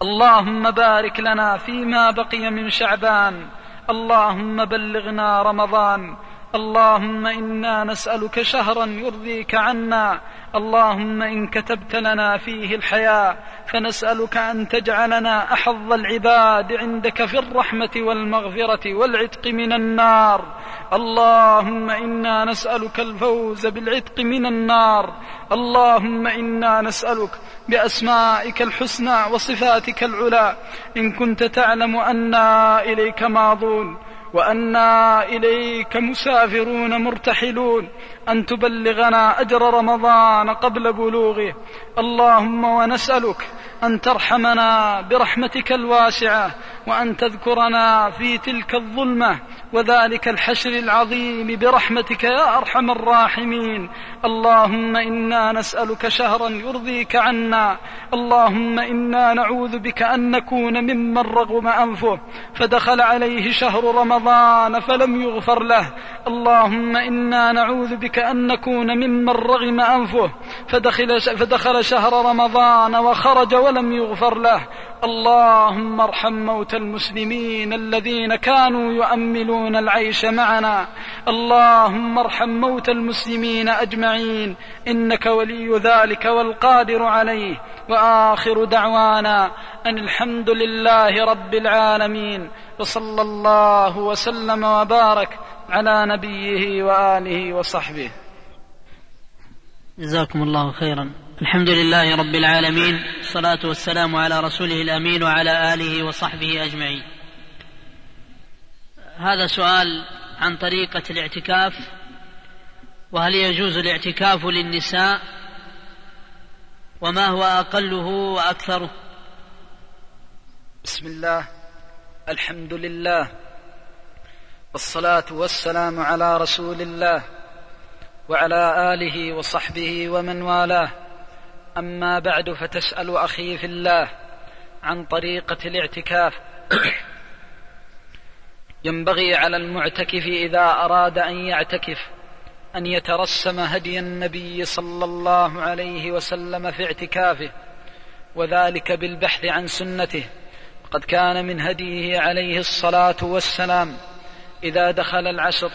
S8: اللهم بارك لنا فيما بقي من شعبان. اللهم بلغنا رمضان. اللهم إنا نسألك شهرا يرضيك عنا. اللهم إن كتبت لنا فيه الحياة فنسألك أن تجعلنا أحظ العباد عندك في الرحمة والمغفرة والعتق من النار. اللهم إنا نسألك الفوز بالعتق من النار. اللهم إنا نسألك بأسمائك الحسنى وصفاتك العلى. إن كنت تعلم أنا إليك ماضون وأنا إليك مسافرون مرتحلون. أن تبلغنا أجر رمضان قبل بلوغه. اللهم ونسألك أن ترحمنا برحمتك الواسعة. وأن تذكرنا في تلك الظلمة. وذلك الحشر العظيم برحمتك يا أرحم الراحمين. اللهم إنا نسألك شهرا يرضيك عنا. اللهم إنا نعوذ بك أن نكون ممن رغم أنفه. فدخل عليه شهر رمضان فلم يغفر له. اللهم إنا نعوذ بك أن نكون ممن رغم أنفه. فدخل فدخل شهر رمضان وخرج ولم يغفر له. اللهم ارحم موتى المسلمين الذين كانوا يؤملون العيش معنا. اللهم ارحم موتى المسلمين أجمعين. إنك ولي ذلك والقادر عليه. وآخر دعوانا أن الحمد لله رب العالمين. وصلى الله وسلم وبارك على نبيه وآله وصحبه.
S9: جزاكم الله خيرا. الحمد لله رب العالمين والصلاة والسلام على رسوله الأمين وعلى آله وصحبه أجمعين. هذا سؤال عن طريقة الاعتكاف وهل يجوز الاعتكاف للنساء؟ وما هو أقله وأكثره؟
S8: بسم الله الحمد لله والصلاة والسلام على رسول الله وعلى آله وصحبه ومن والاه. أما بعد فتسأل أخي في الله عن طريقة الاعتكاف. ينبغي على المعتكف إذا أراد أن يعتكف أن يترسم هدي النبي صلى الله عليه وسلم في اعتكافه وذلك بالبحث عن سنته. قد كان من هديه عليه الصلاة والسلام إذا دخل العشر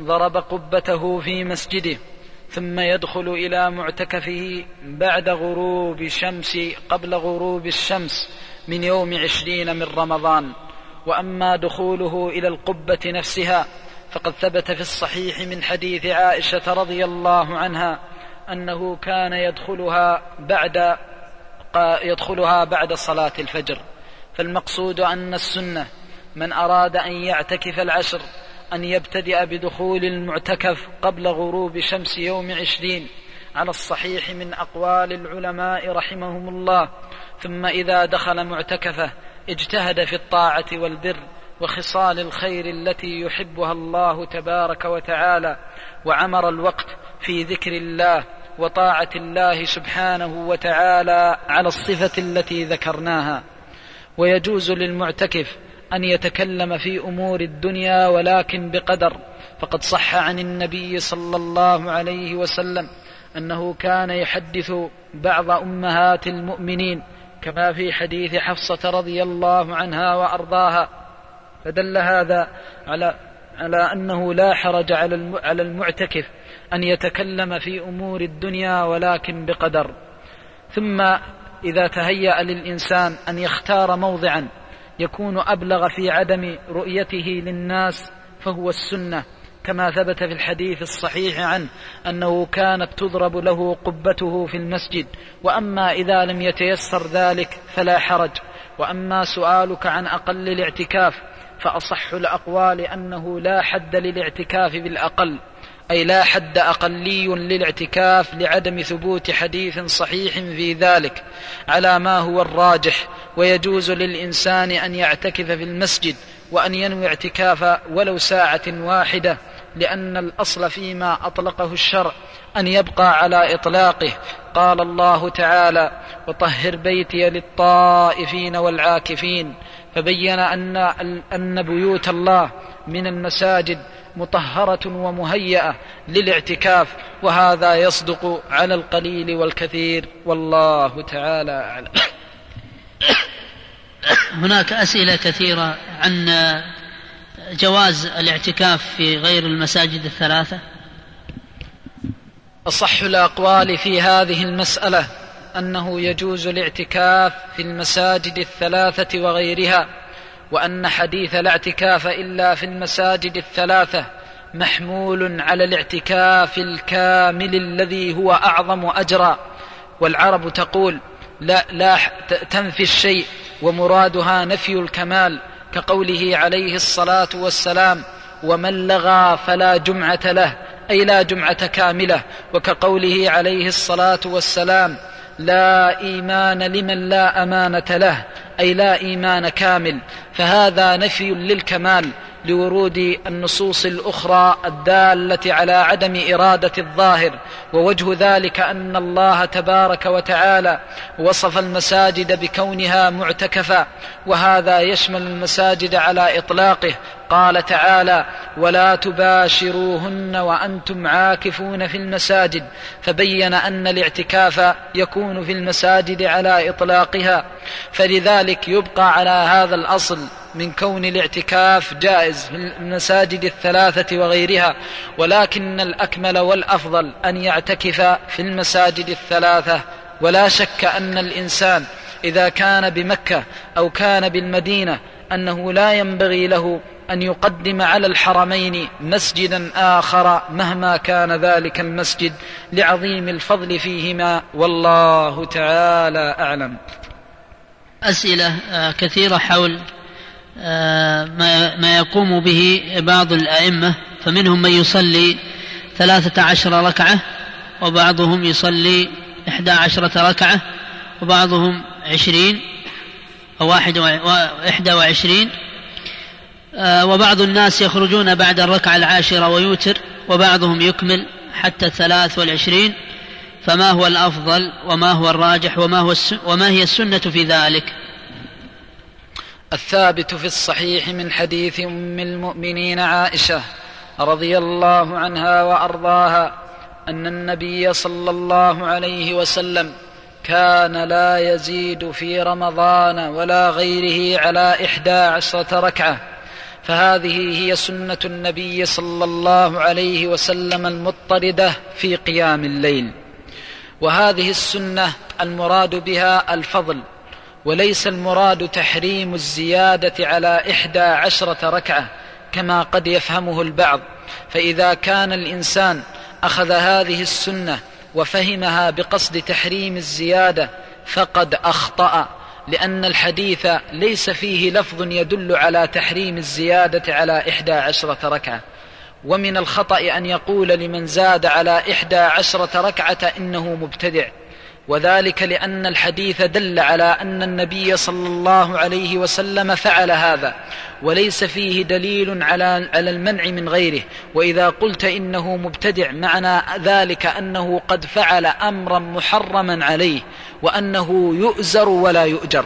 S8: ضرب قبته في مسجده. ثم يدخل إلى معتكفه بعد غروب شمس قبل غروب الشمس من يوم عشرين من رمضان. وأما دخوله إلى القبة نفسها فقد ثبت في الصحيح من حديث عائشة رضي الله عنها أنه كان يدخلها بعد يدخلها بعد صلاة الفجر. فالمقصود أن السنة من أراد أن يعتكف العشر أن يبتدئ بدخول المعتكف قبل غروب شمس يوم عشرين على الصحيح من أقوال العلماء رحمهم الله. ثم إذا دخل معتكفه اجتهد في الطاعة والبر وخصال الخير التي يحبها الله تبارك وتعالى وعمر الوقت في ذكر الله وطاعة الله سبحانه وتعالى على الصفة التي ذكرناها. ويجوز للمعتكف أن يتكلم في أمور الدنيا ولكن بقدر. فقد صح عن النبي صلى الله عليه وسلم أنه كان يحدث بعض أمهات المؤمنين كما في حديث حفصة رضي الله عنها وأرضاها. فدل هذا على على أنه لا حرج على المعتكف أن يتكلم في أمور الدنيا ولكن بقدر. ثم إذا تهيأ للإنسان أن يختار موضعا يكون أبلغ في عدم رؤيته للناس فهو السنة كما ثبت في الحديث الصحيح عنه أنه كانت تضرب له قبته في المسجد وأما إذا لم يتيسر ذلك فلا حرج. وأما سؤالك عن أقل الاعتكاف فأصح الأقوال أنه لا حد للاعتكاف بالأقل. أي لا حد أقلي للاعتكاف لعدم ثبوت حديث صحيح في ذلك على ما هو الراجح ويجوز للإنسان أن يعتكف في المسجد وأن ينوي اعتكاف ولو ساعة واحدة لأن الأصل فيما أطلقه الشرع أن يبقى على إطلاقه. قال الله تعالى وطهر بيتي للطائفين والعاكفين فبين أن أن بيوت الله من المساجد مطهرة ومهيئة للاعتكاف وهذا يصدق على القليل والكثير. والله تعالى أعلم.
S9: هناك أسئلة كثيرة عن جواز الاعتكاف في غير المساجد الثلاثة.
S8: أصح الأقوال في هذه المسألة أنه يجوز الاعتكاف في المساجد الثلاثة وغيرها. وأن حديث لا اعتكاف إلا في المساجد الثلاثة محمول على الاعتكاف الكامل الذي هو أعظم أجرا. والعرب تقول لا, لا تنفي الشيء ومرادها نفي الكمال كقوله عليه الصلاة والسلام ومن لغى فلا جمعة له أي لا جمعة كاملة. وكقوله عليه الصلاة والسلام لا إيمان لمن لا أمانة له أي لا إيمان كامل. فهذا نفي للكمال لورود النصوص الأخرى الدالة على عدم إرادة الظاهر. ووجه ذلك أن الله تبارك وتعالى وصف المساجد بكونها معتكفا وهذا يشمل المساجد على إطلاقه. قال تعالى ولا تباشروهن وأنتم عاكفون في المساجد. فبين أن الاعتكاف يكون في المساجد على إطلاقها. فلذلك يبقى على هذا الأصل من كون الاعتكاف جائز في المساجد الثلاثة وغيرها. ولكن الأكمل والأفضل أن يعتكف في المساجد الثلاثة. ولا شك أن الإنسان إذا كان بمكة أو كان بالمدينة أنه لا ينبغي له أن يقدم على الحرمين مسجدا آخر مهما كان ذلك المسجد لعظيم الفضل فيهما والله تعالى أعلم.
S9: أسئلة آه، كثيرة حول آه، ما يقوم به بعض الأئمة فمنهم من يصلي ثلاثة عشر ركعة وبعضهم يصلي إحدى عشرة ركعة وبعضهم عشرين أو واحد وإحدى وعشرين وبعض الناس يخرجون بعد الركعة العاشرة ويوتر وبعضهم يكمل حتى الثلاث والعشرين. فما هو الأفضل وما هو الراجح وما, هو وما هي السنة في ذلك؟
S8: الثابت في الصحيح من حديث أم المؤمنين عائشة رضي الله عنها وأرضاها أن النبي صلى الله عليه وسلم كان لا يزيد في رمضان ولا غيره على إحدى عشرة ركعة. فهذه هي سنة النبي صلى الله عليه وسلم المضطردة في قيام الليل. وهذه السنة المراد بها الفضل وليس المراد تحريم الزيادة على إحدى عشرة ركعة كما قد يفهمه البعض. فإذا كان الإنسان أخذ هذه السنة وفهمها بقصد تحريم الزيادة فقد أخطأ. لأن الحديث ليس فيه لفظ يدل على تحريم الزيادة على إحدى عشرة ركعة. ومن الخطأ أن يقول لمن زاد على إحدى عشرة ركعة إنه مبتدع. وذلك لأن الحديث دل على أن النبي صلى الله عليه وسلم فعل هذا وليس فيه دليل على على المنع من غيره. وإذا قلت إنه مبتدع معنى ذلك أنه قد فعل أمرا محرما عليه وأنه يؤزر ولا يؤجر.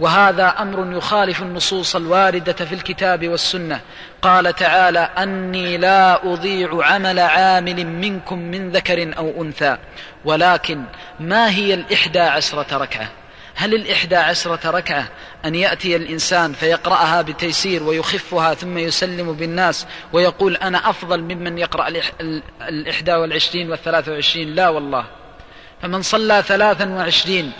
S8: وهذا أمر يخالف النصوص الواردة في الكتاب والسنة. قال تعالى أني لا أضيع عمل عامل منكم من ذكر أو أنثى ولكن ما هي الإحدى عشرة ركعة؟ هل الإحدى عشرة ركعة أن يأتي الإنسان فيقرأها بتيسير ويخفها ثم يسلم بالناس ويقول أنا أفضل ممن يقرأ الإحدى والعشرين والثلاث وعشرين؟ لا والله. فمن صلى ثلاثا وعشرين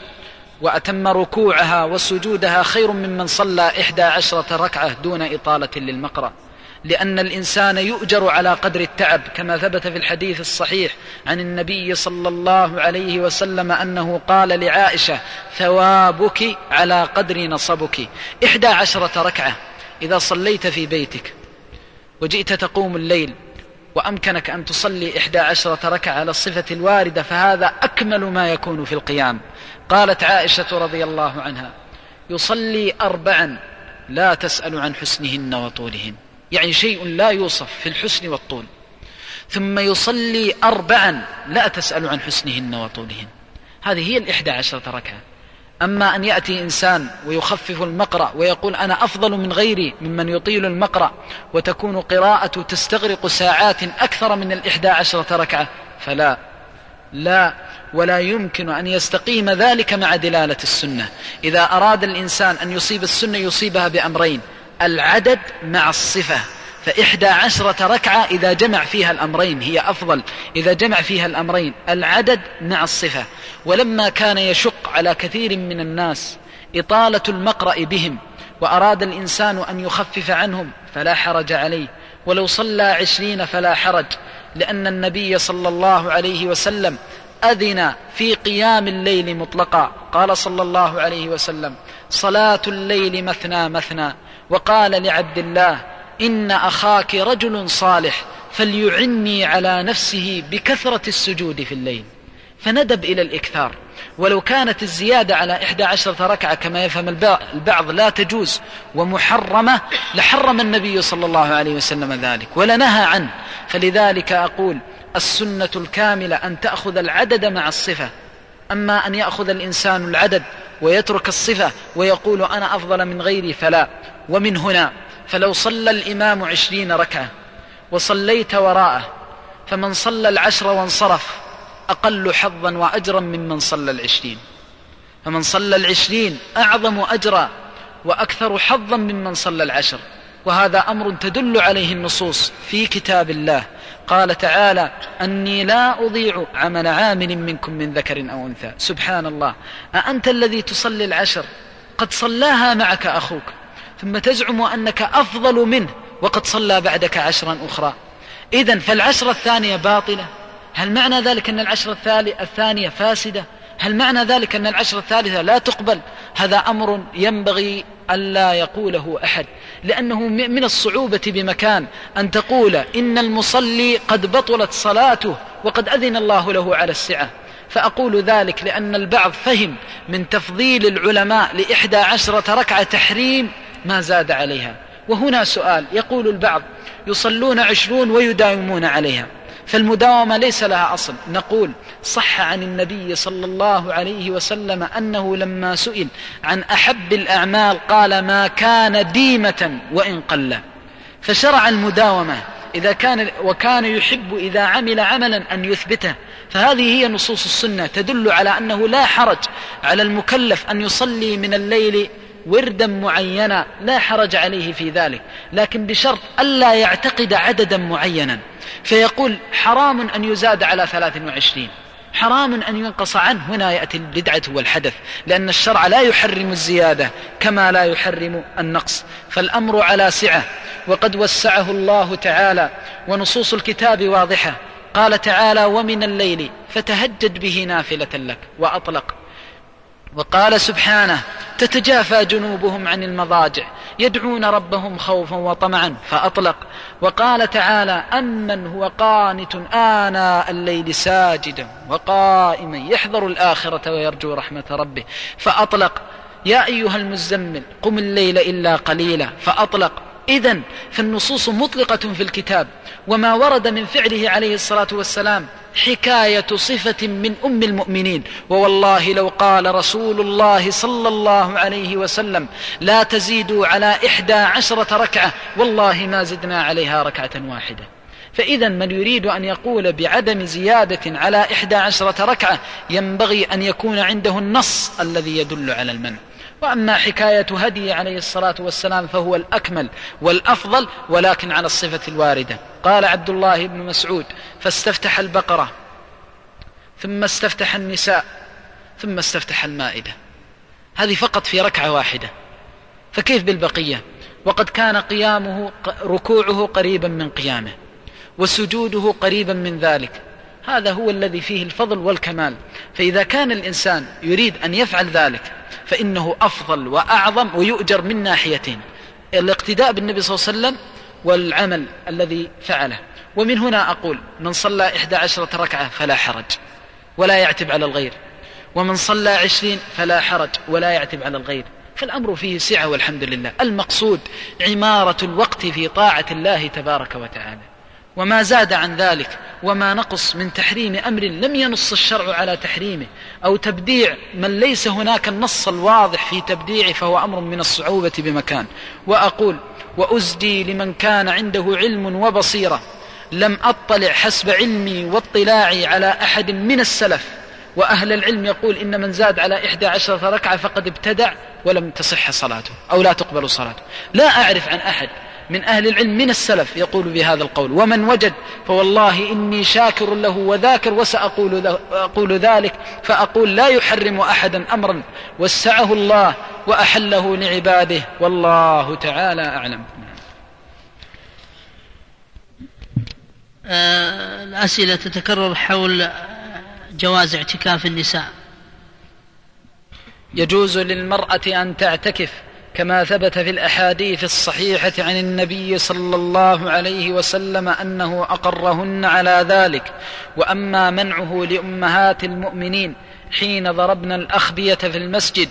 S8: وأتم ركوعها وسجودها خير ممن صلى إحدى عشرة ركعة دون إطالة للمقرأ. لأن الإنسان يؤجر على قدر التعب كما ثبت في الحديث الصحيح عن النبي صلى الله عليه وسلم أنه قال لعائشة ثوابك على قدر نصبك. إحدى عشرة ركعة إذا صليت في بيتك وجئت تقوم الليل وأمكنك أن تصلي إحدى عشرة ركعة على الصفة الواردة فهذا أكمل ما يكون في القيام. قالت عائشة رضي الله عنها يصلي أربعا لا تسأل عن حسنهن وطولهن. يعني شيء لا يوصف في الحسن والطول. ثم يصلي أربعا لا تسأل عن حسنهن وطولهن. هذه هي الإحدى عشرة ركعة. أما أن يأتي إنسان ويخفف المقرأ ويقول أنا أفضل من غيري ممن يطيل المقرأ وتكون قراءة تستغرق ساعات أكثر من الإحدى عشرة ركعة فلا لا ولا يمكن أن يستقيم ذلك مع دلالة السنة. إذا أراد الإنسان أن يصيب السنة يصيبها بأمرين. العدد مع الصفة. فإحدى عشرة ركعة إذا جمع فيها الأمرين هي أفضل. إذا جمع فيها الأمرين العدد مع الصفة. ولما كان يشق على كثير من الناس إطالة المقرأ بهم وأراد الإنسان أن يخفف عنهم فلا حرج عليه. ولو صلى عشرين فلا حرج. لأن النبي صلى الله عليه وسلم أذن في قيام الليل مطلقا. قال صلى الله عليه وسلم صلاة الليل مثنى مثنى. وقال لعبد الله إن أخاك رجل صالح فليعني على نفسه بكثرة السجود في الليل. فندب إلى الإكثار. ولو كانت الزيادة على إحدى عشرة ركعة كما يفهم البعض لا تجوز ومحرمة لحرم النبي صلى الله عليه وسلم ذلك ولنهى عنه. فلذلك أقول السنة الكاملة أن تأخذ العدد مع الصفة. أما أن يأخذ الإنسان العدد ويترك الصفة ويقول أنا أفضل من غيري فلا. ومن هنا فلو صلى الإمام عشرين ركعة وصليت وراءه فمن صلى العشر وانصرف أقل حظا وأجرا ممن صلى العشرين. فمن صلى العشرين أعظم أجرا وأكثر حظا ممن صلى العشر. وهذا أمر تدل عليه النصوص في كتاب الله. قال تعالى أني لا أضيع عمل عامل منكم من ذكر أو أنثى. سبحان الله أأنت الذي تصلي العشر؟ قد صلاها معك أخوك. ثم تزعم أنك أفضل منه وقد صلى بعدك عشرا أخرى. إذا فالعشرة الثانية باطلة. هل معنى ذلك أن العشرة الثانية فاسدة؟ هل معنى ذلك أن العشرة الثالثة لا تقبل؟ هذا أمر ينبغي ألا يقوله أحد. لأنه من الصعوبة بمكان أن تقول إن المصلي قد بطلت صلاته وقد أذن الله له على السعة. فأقول ذلك لأن البعض فهم من تفضيل العلماء لإحدى عشرة ركعة تحريم ما زاد عليها. وهنا سؤال يقول البعض يصلون عشرون ويداومون عليها. فالمداومة ليس لها أصل. نقول صح عن النبي صلى الله عليه وسلم أنه لما سئل عن أحب الأعمال قال ما كان ديمة وإن قل. فشرع المداومة. إذا كان وكان يحب إذا عمل عملا أن يثبته. فهذه هي نصوص السنة تدل على أنه لا حرج على المكلف أن يصلي من الليل وردا معينا لا حرج عليه في ذلك لكن بشرط ألا يعتقد عددا معينا. فيقول حرام أن يزاد على ثلاث وعشرين حرام أن ينقص عنه. هنا يأتي البدعة والحدث لأن الشرع لا يحرم الزيادة كما لا يحرم النقص. فالأمر على سعة وقد وسعه الله تعالى ونصوص الكتاب واضحة. قال تعالى ومن الليل فتهجد به نافلة لك وأطلق وقال سبحانه تتجافى جنوبهم عن المضاجع يدعون ربهم خوفا وطمعا فأطلق. وقال تعالى أمن هو قانت آناء الليل ساجدا وقائما يحذر الآخرة ويرجو رحمة ربه. فأطلق. يا أيها المزمل قم الليل إلا قليلا. فأطلق. إذا فالنصوص مطلقة في الكتاب وما ورد من فعله عليه الصلاة والسلام حكاية صفة من أم المؤمنين ووالله لو قال رسول الله صلى الله عليه وسلم لا تزيدوا على إحدى عشرة ركعة والله ما زدنا عليها ركعة واحدة. فإذا من يريد أن يقول بعدم زيادة على إحدى عشرة ركعة ينبغي أن يكون عنده النص الذي يدل على المنع. وأما حكاية هدي عليه الصلاة والسلام فهو الأكمل والأفضل ولكن على الصفة الواردة. قال عبد الله بن مسعود فاستفتح البقرة ثم استفتح النساء ثم استفتح المائدة. هذه فقط في ركعة واحدة. فكيف بالبقية؟ وقد كان قيامه ركوعه قريبا من قيامه وسجوده قريبا من ذلك. هذا هو الذي فيه الفضل والكمال. فإذا كان الإنسان يريد أن يفعل ذلك فإنه أفضل وأعظم ويؤجر من ناحيتين. الاقتداء بالنبي صلى الله عليه وسلم والعمل الذي فعله. ومن هنا أقول من صلى إحدى عشرة ركعة فلا حرج ولا يعتب على الغير. ومن صلى عشرين فلا حرج ولا يعتب على الغير. فالأمر فيه سعة والحمد لله. المقصود عمارة الوقت في طاعة الله تبارك وتعالى. وما زاد عن ذلك وما نقص من تحريم أمر لم ينص الشرع على تحريمه أو تبديع من ليس هناك النص الواضح في تبديعه فهو أمر من الصعوبة بمكان. وأقول وازدي لمن كان عنده علم وبصيرة. لم أطلع حسب علمي واطلاعي على أحد من السلف. وأهل العلم يقول إن من زاد على إحدى عشرة ركعة فقد ابتدع ولم تصح صلاته أو لا تقبل صلاته. لا أعرف عن أحد من أهل العلم من السلف يقول بهذا القول. ومن وجد فوالله إني شاكر له وذاكر وسأقول أقول ذلك فأقول لا يحرم أحدا أمرا. وسعه الله وأحله لعباده. والله تعالى أعلم.
S9: آه، الأسئلة تتكرر حول جواز اعتكاف النساء.
S8: يجوز للمرأة أن تعتكف. كما ثبت في الأحاديث الصحيحة عن النبي صلى الله عليه وسلم أنه أقرهن على ذلك وأما منعه لأمهات المؤمنين حين ضربن الأخبية في المسجد.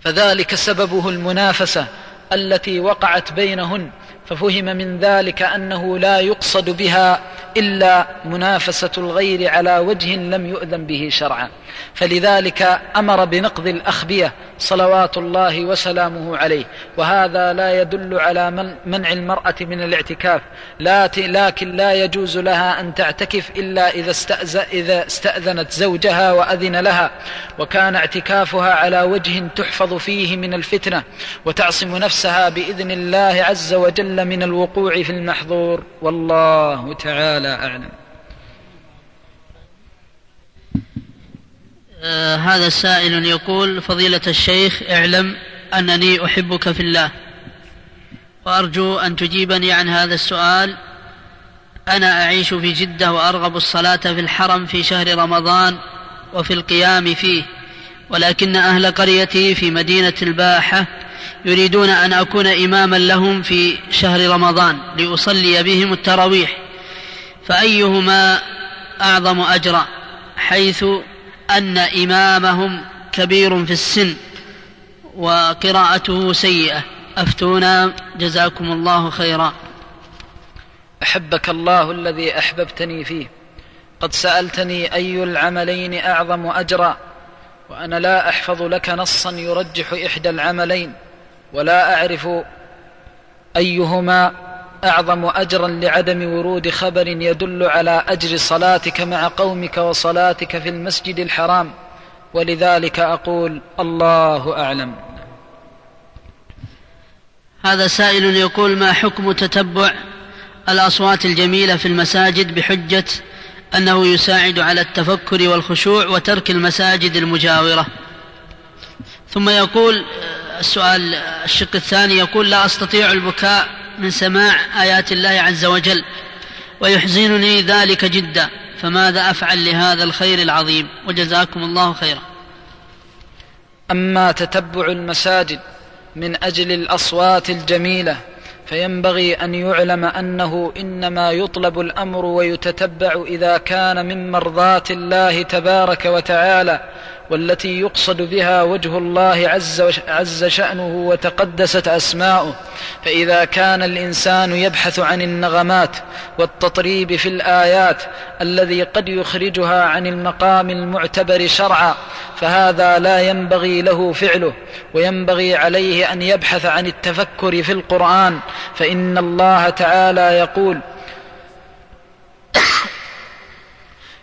S8: فذلك سببه المنافسة التي وقعت بينهن. ففهم من ذلك أنه لا يقصد بها إلا منافسة الغير على وجه لم يؤذن به شرعا. فلذلك أمر بنقض الأخبية صلوات الله وسلامه عليه. وهذا لا يدل على منع المرأة من الاعتكاف. لكن لا يجوز لها أن تعتكف إلا إذا إذا استأذنت زوجها وأذن لها. وكان اعتكافها على وجه تحفظ فيه من الفتنة. وتعصم نفسها بإذن الله عز وجل من الوقوع في المحظور والله تعالى أعلم.
S9: آه هذا سائل يقول فضيلة الشيخ اعلم أنني أحبك في الله. وأرجو أن تجيبني عن هذا السؤال. أنا أعيش في جدة وأرغب الصلاة في الحرم في شهر رمضان وفي القيام فيه ولكن أهل قريتي في مدينة الباحة يريدون أن أكون إماما لهم في شهر رمضان لأصلي بهم التراويح فأيهما أعظم أجرا؟ حيث أن إمامهم كبير في السن وقراءته سيئة. أفتونا جزاكم الله خيرا.
S8: أحبك الله الذي أحببتني فيه. قد سألتني أي العملين أعظم أجرا وأنا لا أحفظ لك نصا يرجح إحدى العملين. ولا أعرف أيهما أعظم أجرا لعدم ورود خبر يدل على أجر صلاتك مع قومك وصلاتك في المسجد الحرام. ولذلك أقول الله أعلم.
S9: هذا سائل يقول ما حكم تتبع الأصوات الجميلة في المساجد بحجة أنه يساعد على التفكر والخشوع وترك المساجد المجاورة؟ ثم يقول السؤال الشق الثاني يقول لا أستطيع البكاء من سماع آيات الله عز وجل ويحزنني ذلك جدا فماذا أفعل لهذا الخير العظيم؟ وجزاكم الله خيرا.
S8: أما تتبع المساجد من أجل الأصوات الجميلة فينبغي أن يعلم أنه إنما يطلب الأمر ويتتبع إذا كان من مرضاه الله تبارك وتعالى والتي يقصد بها وجه الله عز, عز شأنه وتقدست أسماؤه. فإذا كان الإنسان يبحث عن النغمات والتطريب في الآيات الذي قد يخرجها عن المقام المعتبر شرعا فهذا لا ينبغي له فعله وينبغي عليه أن يبحث عن التفكر في القرآن. فإن الله تعالى يقول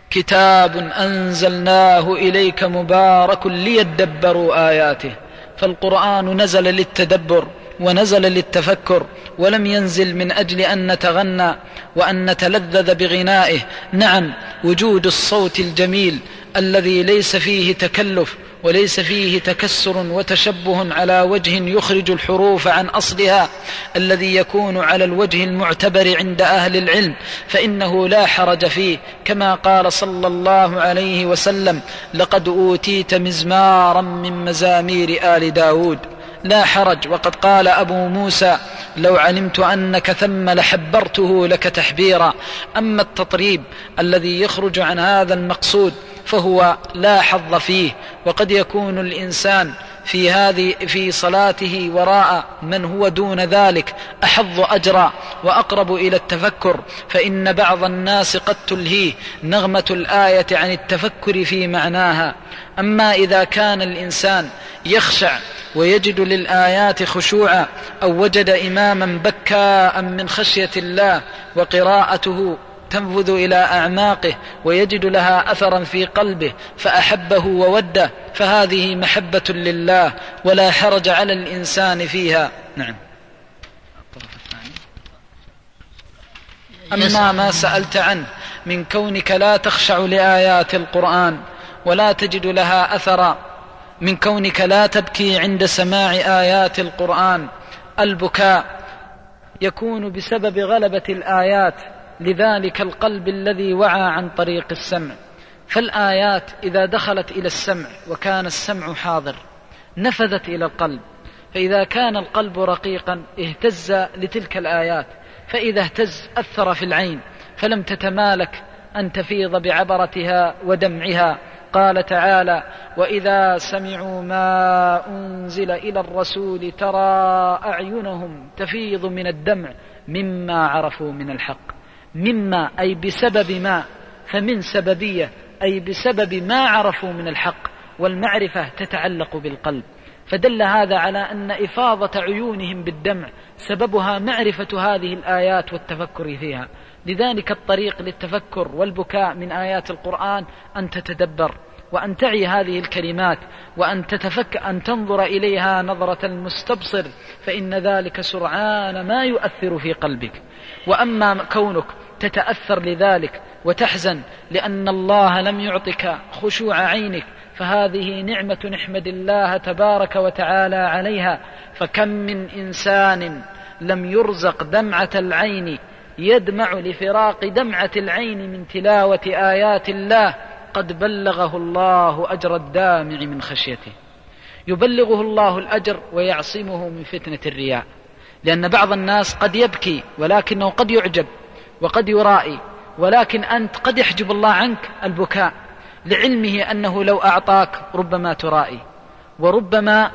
S8: كتاب أنزلناه إليك مبارك ليدبروا آياته. فالقرآن نزل للتدبر. ونزل للتفكر ولم ينزل من أجل أن نتغنى وأن نتلذذ بغنائه. نعم وجود الصوت الجميل الذي ليس فيه تكلف وليس فيه تكسر وتشبه على وجه يخرج الحروف عن أصلها الذي يكون على الوجه المعتبر عند أهل العلم فإنه لا حرج فيه. كما قال صلى الله عليه وسلم لقد أوتيت مزمارا من مزامير آل داود. لا حرج. وقد قال أبو موسى لو علمت أنك ثم لحبرته لك تحبيرا. أما التطريب الذي يخرج عن هذا المقصود فهو لا حظ فيه وقد يكون الإنسان في هذه في صلاته وراء من هو دون ذلك أحظ اجرا وأقرب إلى التفكر فإن بعض الناس قد تلهيه نغمة الآية عن التفكر في معناها. أما إذا كان الإنسان يخشع ويجد للآيات خشوعا أو وجد إماما بكاء من خشية الله وقراءته تنفذ إلى أعماقه ويجد لها اثرا في قلبه فأحبه ووده فهذه محبة لله ولا حرج على الإنسان فيها. نعم. أما ما سألت عنه من كونك لا تخشع لآيات القرآن ولا تجد لها اثرا من كونك لا تبكي عند سماع آيات القرآن البكاء يكون بسبب غلبة الآيات. لذلك القلب الذي وعى عن طريق السمع. فالآيات إذا دخلت إلى السمع وكان السمع حاضر نفذت إلى القلب. فإذا كان القلب رقيقا اهتز لتلك الآيات. فإذا اهتز أثر في العين. فلم تتمالك أن تفيض بعبرتها ودمعها. قال تعالى وإذا سمعوا ما أنزل إلى الرسول ترى أعينهم تفيض من الدمع مما عرفوا من الحق. مما أي بسبب ما فمن سببية أي بسبب ما عرفوا من الحق والمعرفة تتعلق بالقلب. فدل هذا على أن إفاضة عيونهم بالدمع سببها معرفة هذه الآيات والتفكر فيها. لذلك الطريق للتفكر والبكاء من آيات القرآن أن تتدبر. وأن تعي هذه الكلمات وأن تتفك أن تنظر إليها نظرة المستبصر فإن ذلك سرعان ما يؤثر في قلبك. وأما كونك تتأثر لذلك وتحزن لأن الله لم يعطك خشوع عينك فهذه نعمة نحمد الله تبارك وتعالى عليها. فكم من إنسان لم يرزق دمعة العين يدمع لفراق دمعة العين من تلاوة آيات الله قد بلغه الله أجر الدامع من خشيته. يبلغه الله الأجر ويعصمه من فتنة الرياء. لأن بعض الناس قد يبكي ولكنه قد يعجب وقد يرائي. ولكن أنت قد يحجب الله عنك البكاء لعلمه أنه لو أعطاك ربما ترائي. وربما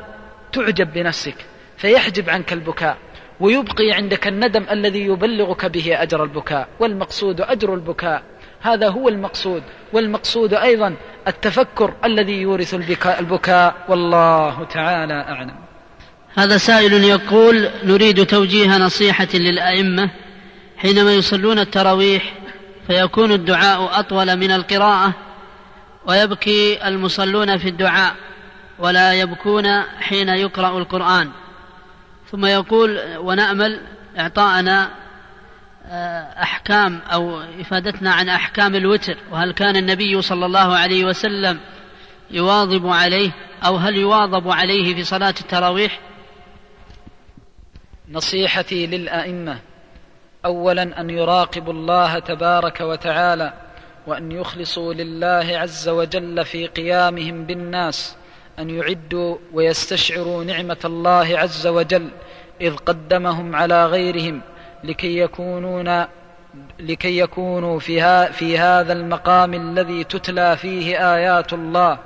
S8: تعجب بنفسك فيحجب عنك البكاء. ويبقي عندك الندم الذي يبلغك به أجر البكاء. والمقصود أجر البكاء هذا هو المقصود والمقصود أيضا التفكر الذي يورث البكاء, والله تعالى أعلم.
S9: هذا سائل يقول نريد توجيه نصيحة للأئمة حينما يصلون التراويح فيكون الدعاء أطول من القراءة ويبكي المصلون في الدعاء ولا يبكون حين يقرأ القرآن. ثم يقول ونأمل إعطاءنا أحكام أو إفادتنا عن أحكام الوتر وهل كان النبي صلى الله عليه وسلم يواظب عليه أو هل يواظب عليه في صلاة التراويح؟
S8: نصيحتي للأئمة اولا أن يراقبوا الله تبارك وتعالى وأن يخلصوا لله عز وجل في قيامهم بالناس أن يعدوا ويستشعروا نعمة الله عز وجل إذ قدمهم على غيرهم لكي يكونون لكي يكونوا في, في هذا المقام الذي تتلى فيه آيات الله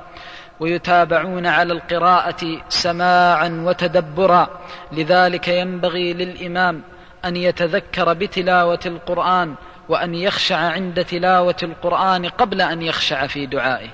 S8: ويتابعون على القراءة سماعا وتدبرا. لذلك ينبغي للإمام أن يتذكر بتلاوة القرآن وأن يخشع عند تلاوة القرآن قبل أن يخشع في دعائه.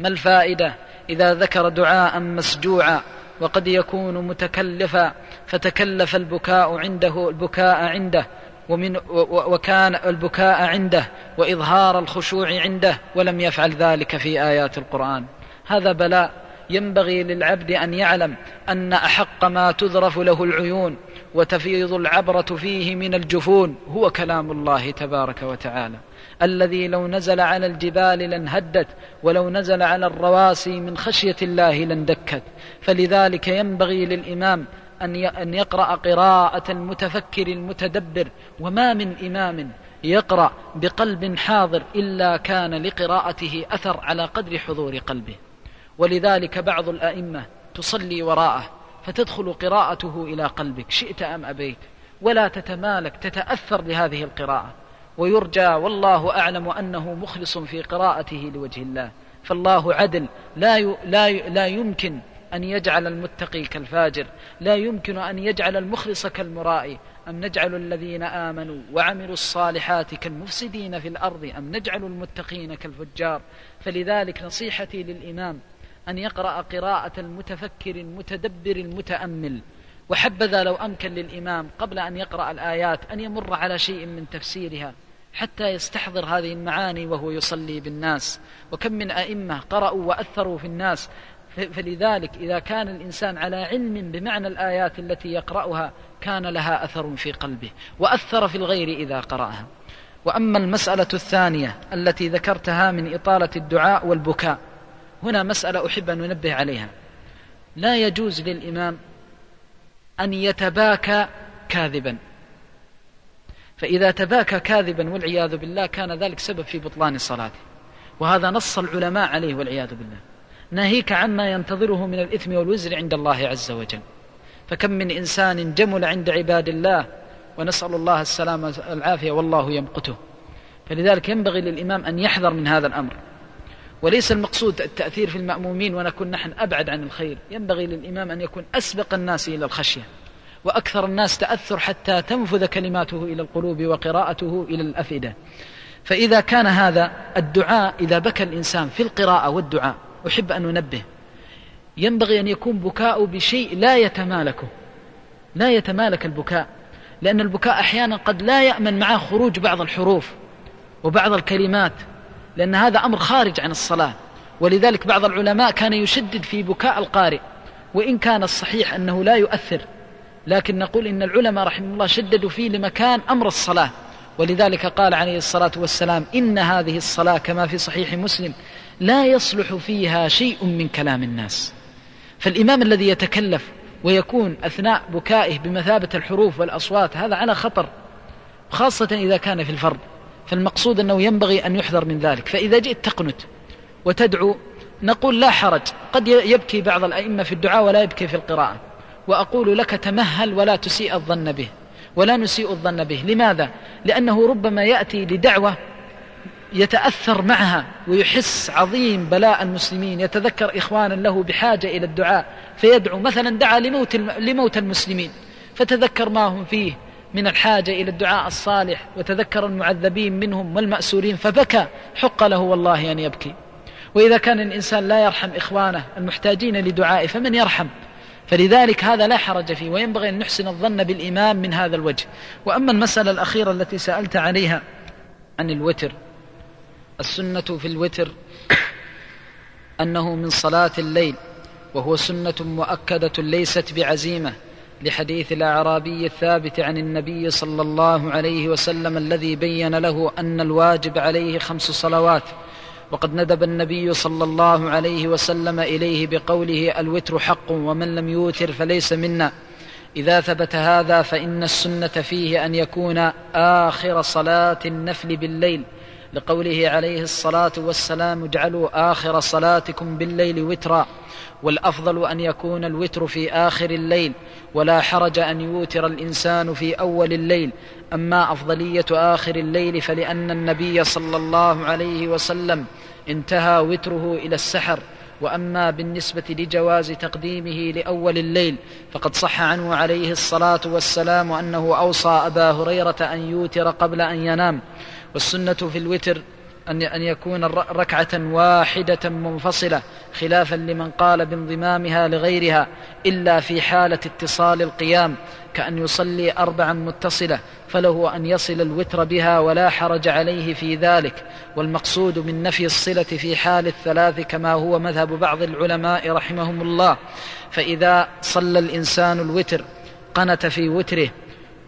S8: ما الفائدة إذا ذكر دعاء مسجوعا وقد يكون متكلفا فتكلف البكاء عنده البكاء عنده ومن وكان البكاء عنده وإظهار الخشوع عنده ولم يفعل ذلك في آيات القرآن. هذا بلاء ينبغي للعبد أن يعلم أن أحق ما تذرف له العيون وتفيض العبرة فيه من الجفون هو كلام الله تبارك وتعالى. الذي لو نزل على الجبال لانهدت ولو نزل على الرواسي من خشية الله لاندكت فلذلك ينبغي للإمام أن يقرأ قراءة المتفكر المتدبر وما من إمام يقرأ بقلب حاضر إلا كان لقراءته أثر على قدر حضور قلبه. ولذلك بعض الأئمة تصلي وراءه فتدخل قراءته إلى قلبك شئت أم أبيت؟ ولا تتمالك تتأثر بهذه القراءة. ويرجى والله أعلم أنه مخلص في قراءته لوجه الله. فالله عدل لا لا لا يمكن أن يجعل المتقي كالفاجر لا يمكن أن يجعل المخلص كالمرائي. أم نجعل الذين آمنوا وعملوا الصالحات كالمفسدين في الأرض؟ أم نجعل المتقين كالفجار؟ فلذلك نصيحتي للإمام أن يقرأ قراءة المتفكر المتدبر المتأمل. وحبذا لو أمكن للإمام قبل أن يقرأ الآيات أن يمر على شيء من تفسيرها حتى يستحضر هذه المعاني وهو يصلي بالناس. وكم من أئمة قرأوا وأثروا في الناس. فلذلك إذا كان الإنسان على علم بمعنى الآيات التي يقرأها كان لها أثر في قلبه وأثر في الغير إذا قرأها. وأما المسألة الثانية التي ذكرتها من إطالة الدعاء والبكاء هنا مسألة أحب أن ننبه عليها. لا يجوز للإمام أن يتباكى كاذبا. فإذا تباكى كاذبا والعياذ بالله كان ذلك سبب في بطلان صلاته. وهذا نص العلماء عليه والعياذ بالله. ناهيك عما ينتظره من الإثم والوزر عند الله عز وجل. فكم من إنسان جمل عند عباد الله ونسأل الله السلامة والعافية والله يمقته. فلذلك ينبغي للإمام أن يحذر من هذا الأمر. وليس المقصود التأثير في المأمومين ونكون نحن أبعد عن الخير. ينبغي للإمام أن يكون أسبق الناس إلى الخشية وأكثر الناس تأثر حتى تنفذ كلماته إلى القلوب وقراءته إلى الأفئدة. فإذا كان هذا الدعاء إذا بكى الإنسان في القراءة والدعاء أحب أن ننبه ينبغي أن يكون بكاء بشيء لا يتمالكه. لا يتمالك البكاء. لأن البكاء أحيانا قد لا يأمن معه خروج بعض الحروف وبعض الكلمات لأن هذا أمر خارج عن الصلاة. ولذلك بعض العلماء كان يشدد في بكاء القارئ وإن كان الصحيح أنه لا يؤثر. لكن نقول إن العلماء رحمه الله شددوا فيه لمكان أمر الصلاة. ولذلك قال عليه الصلاة والسلام إن هذه الصلاة كما في صحيح مسلم لا يصلح فيها شيء من كلام الناس. فالإمام الذي يتكلف ويكون أثناء بكائه بمثابة الحروف والأصوات هذا على خطر خاصة إذا كان في الفرد فالمقصود أنه ينبغي أن يحذر من ذلك. فإذا جئت تقنت وتدعو نقول لا حرج. قد يبكي بعض الأئمة في الدعاء ولا يبكي في القراءة. وأقول لك تمهل ولا تسيء الظن به. ولا نسيء الظن به. لماذا؟ لأنه ربما يأتي لدعوة يتأثر معها ويحس عظيم بلاء المسلمين يتذكر إخوانا له بحاجة إلى الدعاء فيدعو مثلا دعا لموت, لموت المسلمين فتذكر ما هم فيه من الحاجة إلى الدعاء الصالح وتذكر المعذبين منهم والمأسورين فبكى حق له والله أن يبكي. وإذا كان الإنسان لا يرحم إخوانه المحتاجين لدعائه فمن يرحم؟ فلذلك هذا لا حرج فيه وينبغي أن نحسن الظن بالإمام من هذا الوجه. وأما المسألة الأخيرة التي سألت عليها عن الوتر السنة في الوتر أنه من صلاة الليل وهو سنة مؤكدة ليست بعزيمة لحديث الأعرابي الثابت عن النبي صلى الله عليه وسلم الذي بين له أن الواجب عليه خمس صلوات وقد ندب النبي صلى الله عليه وسلم إليه بقوله الوتر حق ومن لم يوتر فليس منا. إذا ثبت هذا فإن السنة فيه أن يكون آخر صلاة النفل بالليل لقوله عليه الصلاة والسلام اجعلوا آخر صلاتكم بالليل وترا والأفضل أن يكون الوتر في آخر الليل ولا حرج أن يوتر الإنسان في أول الليل. أما أفضلية آخر الليل فلأن النبي صلى الله عليه وسلم انتهى وتره إلى السحر. وأما بالنسبة لجواز تقديمه لأول الليل فقد صح عنه عليه الصلاة والسلام أنه أوصى أبا هريرة أن يوتر قبل أن ينام. والسنة في الوتر أن أن يكون ركعة واحدة منفصلة خلافا لمن قال بانضمامها لغيرها إلا في حالة اتصال القيام كأن يصلي أربعا متصلة فله أن يصل الوتر بها ولا حرج عليه في ذلك. والمقصود من نفي الصلة في حال الثلاث كما هو مذهب بعض العلماء رحمهم الله فإذا صلى الإنسان الوتر قنت في وتره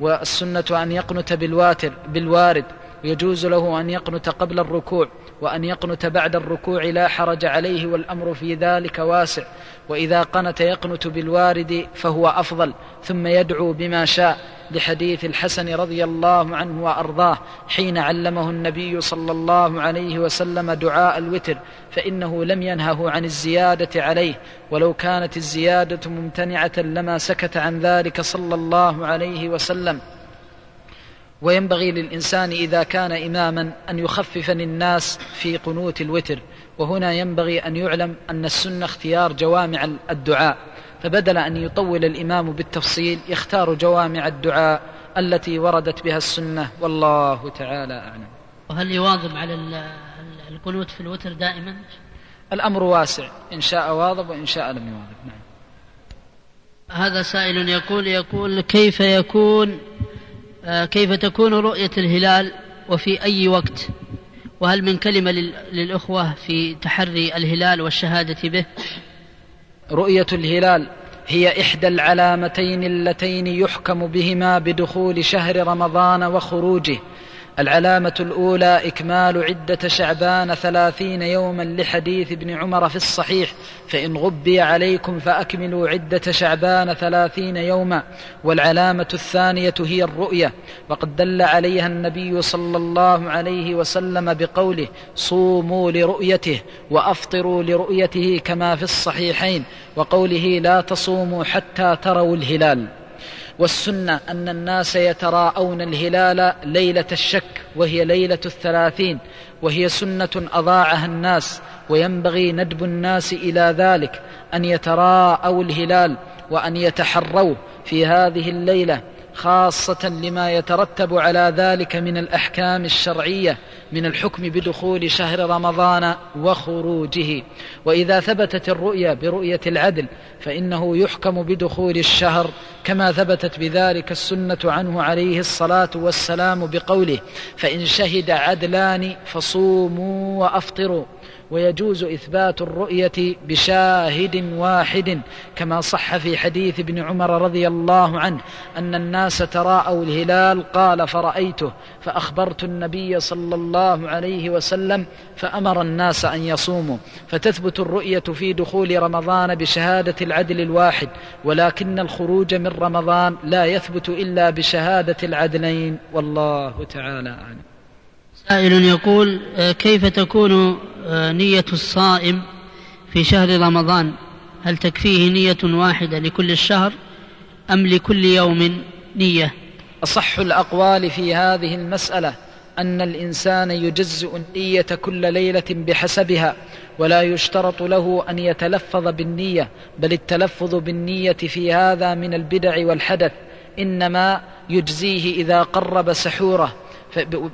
S8: والسنة أن يقنت بالواتر بالوارد يجوز له أن يقنت قبل الركوع وأن يقنت بعد الركوع لا حرج عليه والأمر في ذلك واسع. وإذا قنت يقنت بالوارد فهو أفضل ثم يدعو بما شاء لحديث الحسن رضي الله عنه وأرضاه حين علمه النبي صلى الله عليه وسلم دعاء الوتر فإنه لم ينهه عن الزيادة عليه. ولو كانت الزيادة ممتنعة لما سكت عن ذلك صلى الله عليه وسلم. وينبغي للإنسان إذا كان إماما أن يخفف للناس في قنوت الوتر وهنا ينبغي أن يعلم أن السنة اختيار جوامع الدعاء فبدل أن يطول الإمام بالتفصيل يختار جوامع الدعاء التي وردت بها السنة والله تعالى أعلم.
S9: وهل يواظب على القنوت في الوتر دائما؟
S8: الأمر واسع إن شاء واظب وإن شاء لم يواظب نعم.
S9: هذا سائل يقول يقول كيف يكون كيف تكون رؤية الهلال وفي أي وقت؟ وهل من كلمة للأخوة في تحري الهلال والشهادة به؟
S8: رؤية الهلال هي إحدى العلامتين اللتين يحكم بهما بدخول شهر رمضان وخروجه. العلامة الأولى إكمال عدة شعبان ثلاثين يوما لحديث ابن عمر في الصحيح فإن غبي عليكم فأكملوا عدة شعبان ثلاثين يوما. والعلامة الثانية هي الرؤية وقد دل عليها النبي صلى الله عليه وسلم بقوله صوموا لرؤيته وأفطروا لرؤيته كما في الصحيحين وقوله لا تصوموا حتى تروا الهلال والسنة أن الناس يتراءون الهلال ليلة الشك وهي ليلة الثلاثين وهي سنة أضاعها الناس وينبغي ندب الناس إلى ذلك أن يتراءوا الهلال وأن يتحروه في هذه الليلة. خاصة لما يترتب على ذلك من الأحكام الشرعية من الحكم بدخول شهر رمضان وخروجه. وإذا ثبتت الرؤيا برؤية العدل فإنه يحكم بدخول الشهر كما ثبتت بذلك السنة عنه عليه الصلاة والسلام بقوله فإن شهد عدلان فصوموا وأفطروا. ويجوز إثبات الرؤية بشاهد واحد كما صح في حديث ابن عمر رضي الله عنه أن الناس تراءوا الهلال قال فرأيته فأخبرت النبي صلى الله عليه وسلم فأمر الناس أن يصوموا فتثبت الرؤية في دخول رمضان بشهادة العدل الواحد ولكن الخروج من رمضان لا يثبت إلا بشهادة العدلين والله تعالى أعلم.
S9: سائل يقول آه، كيف تكون آه، نية الصائم في شهر رمضان؟ هل تكفيه نية واحدة لكل الشهر أم لكل يوم نية؟
S8: أصح الأقوال في هذه المسألة أن الإنسان يجزئ النية كل ليلة بحسبها ولا يشترط له أن يتلفظ بالنية بل التلفظ بالنية في هذا من البدع والحدث إنما يجزيه إذا قرب سحوره.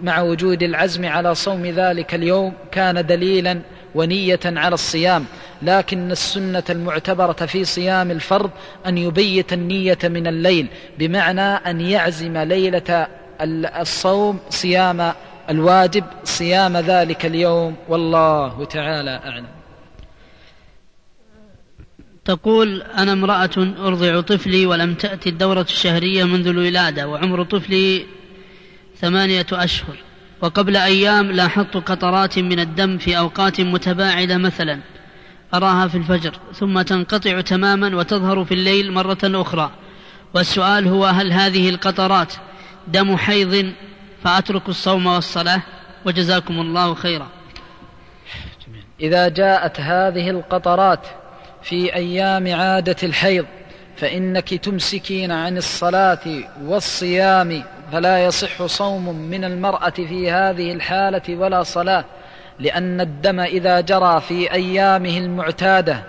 S8: مع وجود العزم على صوم ذلك اليوم كان دليلا ونية على الصيام. لكن السنة المعتبرة في صيام الفرض أن يبيت النية من الليل بمعنى أن يعزم ليلة الصوم صيام الواجب صيام ذلك اليوم. والله تعالى أعلم.
S9: تقول أنا امرأة أرضع طفلي ولم تأتي الدورة الشهرية منذ الولادة وعمر طفلي ثمانية أشهر وقبل أيام لاحظت قطرات من الدم في أوقات متباعدة مثلا أراها في الفجر ثم تنقطع تماما وتظهر في الليل مرة أخرى. والسؤال هو هل هذه القطرات دم حيض؟ فأترك الصوم والصلاة وجزاكم الله خيرا.
S8: إذا جاءت هذه القطرات في أيام عادة الحيض فإنك تمسكين عن الصلاة والصيام فلا يصح صوم من المرأة في هذه الحالة ولا صلاة لأن الدم إذا جرى في أيامه المعتادة